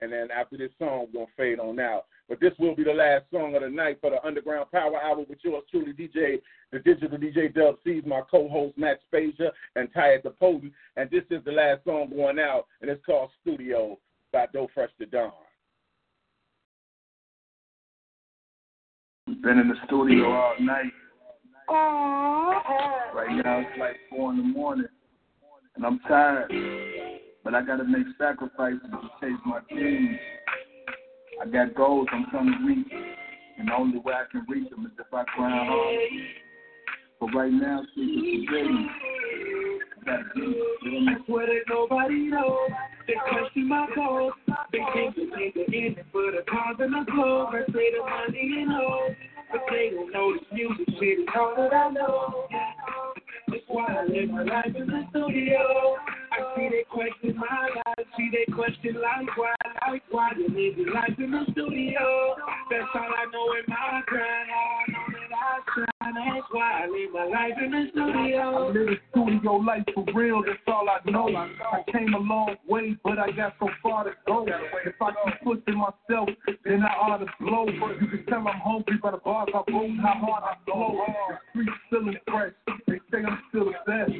and then after this song, we're gonna fade on out. But this will be the last song of the night for the Underground Power Hour with yours truly, DJ, the digital DJ Dubceez, my co-host Max Spezia and Tyad the Potent. And this is the last song going out, and it's called Studio by Do Fresh to Dawn. Been in the studio all night. Right now it's like four in the morning, and I'm tired. But I gotta make sacrifices to chase my dreams. I got goals I'm trying to reach, and the only way I can reach them is if I grind hard. But right now, sleep is ready. I swear that nobody knows. They question my clothes. They think they take the end for the cars and the clothes. I say the money and all. But they don't know this music shit is all that I know. That's why I live my life in the studio. I see they question my life. See they question like why, like why you live your life in the studio. That's all I know in my grind. All I know that I shine. That's why I live my life in the studio. I live a studio life for real, that's all I know. I came a long way, but I got so far to go. If I keep pushing myself, then I ought to blow. You can tell I'm hungry by the bars I and how hard I blow. The streets still fresh, they say I'm still the best.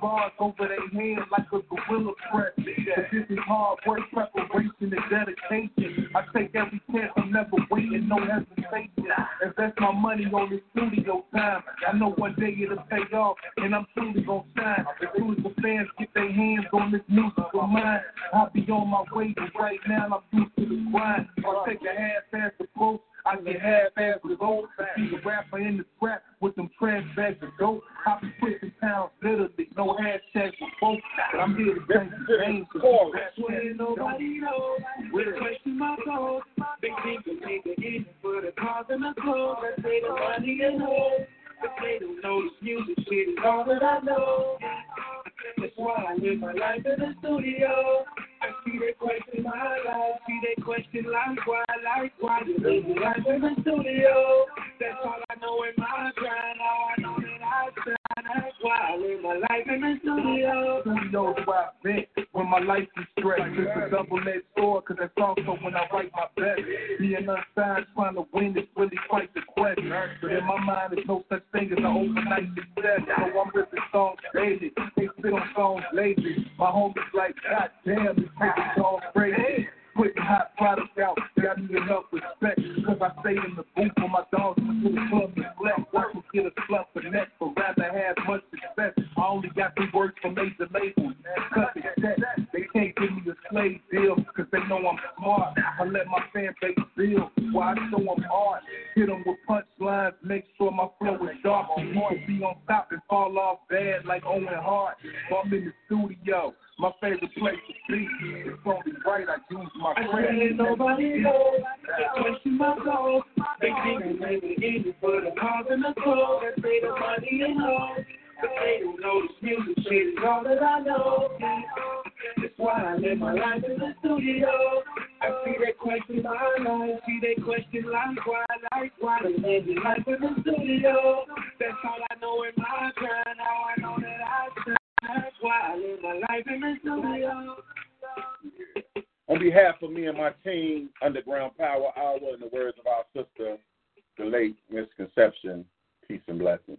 Bars over their head like a gorilla press. But this is hard work, preparation, and dedication. I take every chance, I'm never waiting, no hesitation. Invest my money on this studio time. I know one day it'll pay off, and I'm truly gonna shine. As soon as the fans get their hands on this music of mine, I'll be on my way. But right now, I'm used to the grind. I'll take a half-ass approach. I get half-ass results. Be the rapper in the scrap with them trash bags of dope. I be pushing pounds literally, no hashtags for folks. But I'm here to change the game. I swear nobody knows. They question my clothes. They think they take the end for the cars and the clothes. I say the money and all. But they don't know this music shit is all that I know. That's why I live my life in the studio. I see they question my life, see they question like why, like why you live in the studio. That's all I know in my grind. All I know that I. That's why I live my life in the studio. Studios where I've been when my life is stressed. It's a double-edged sword, cause that's also when I write my best. Being unsigned, trying to win is really quite the quest. But in my mind, there's no such thing as an overnight success. So I'm ripping songs daily. They sit on songs lazy. My homies like, God damn, this nigga song crazy. Putting hot product out, got me enough respect. Cause I stay in the booth for my dogs to the club and flex. Watch them get a slump for next, but rather have much success. I only got three words from major labels. Cut the check. They can't give me a slave deal, cause they know I'm smart. I let my fan base build while I show them art. Hit them with punchlines, make sure my flow is sharp. You can be on top and fall off bad like Owen Hart. So I'm in the studio. My favorite place to be. It's only right I use my I credit. nobody knows. They question my clothes. They they make it easy for the cars and the clothes. They say the money and all. But they don't know this music shit is all that I know. That's why I live my life in the studio. I see they question my life. See they question like why, like why they live their life in the studio. That's all I know in my grind. Now I know that I shine. That's why I live my life. On behalf of me and my team, Underground Power Hour, in the words of our sister, the late Misconception, peace and blessings.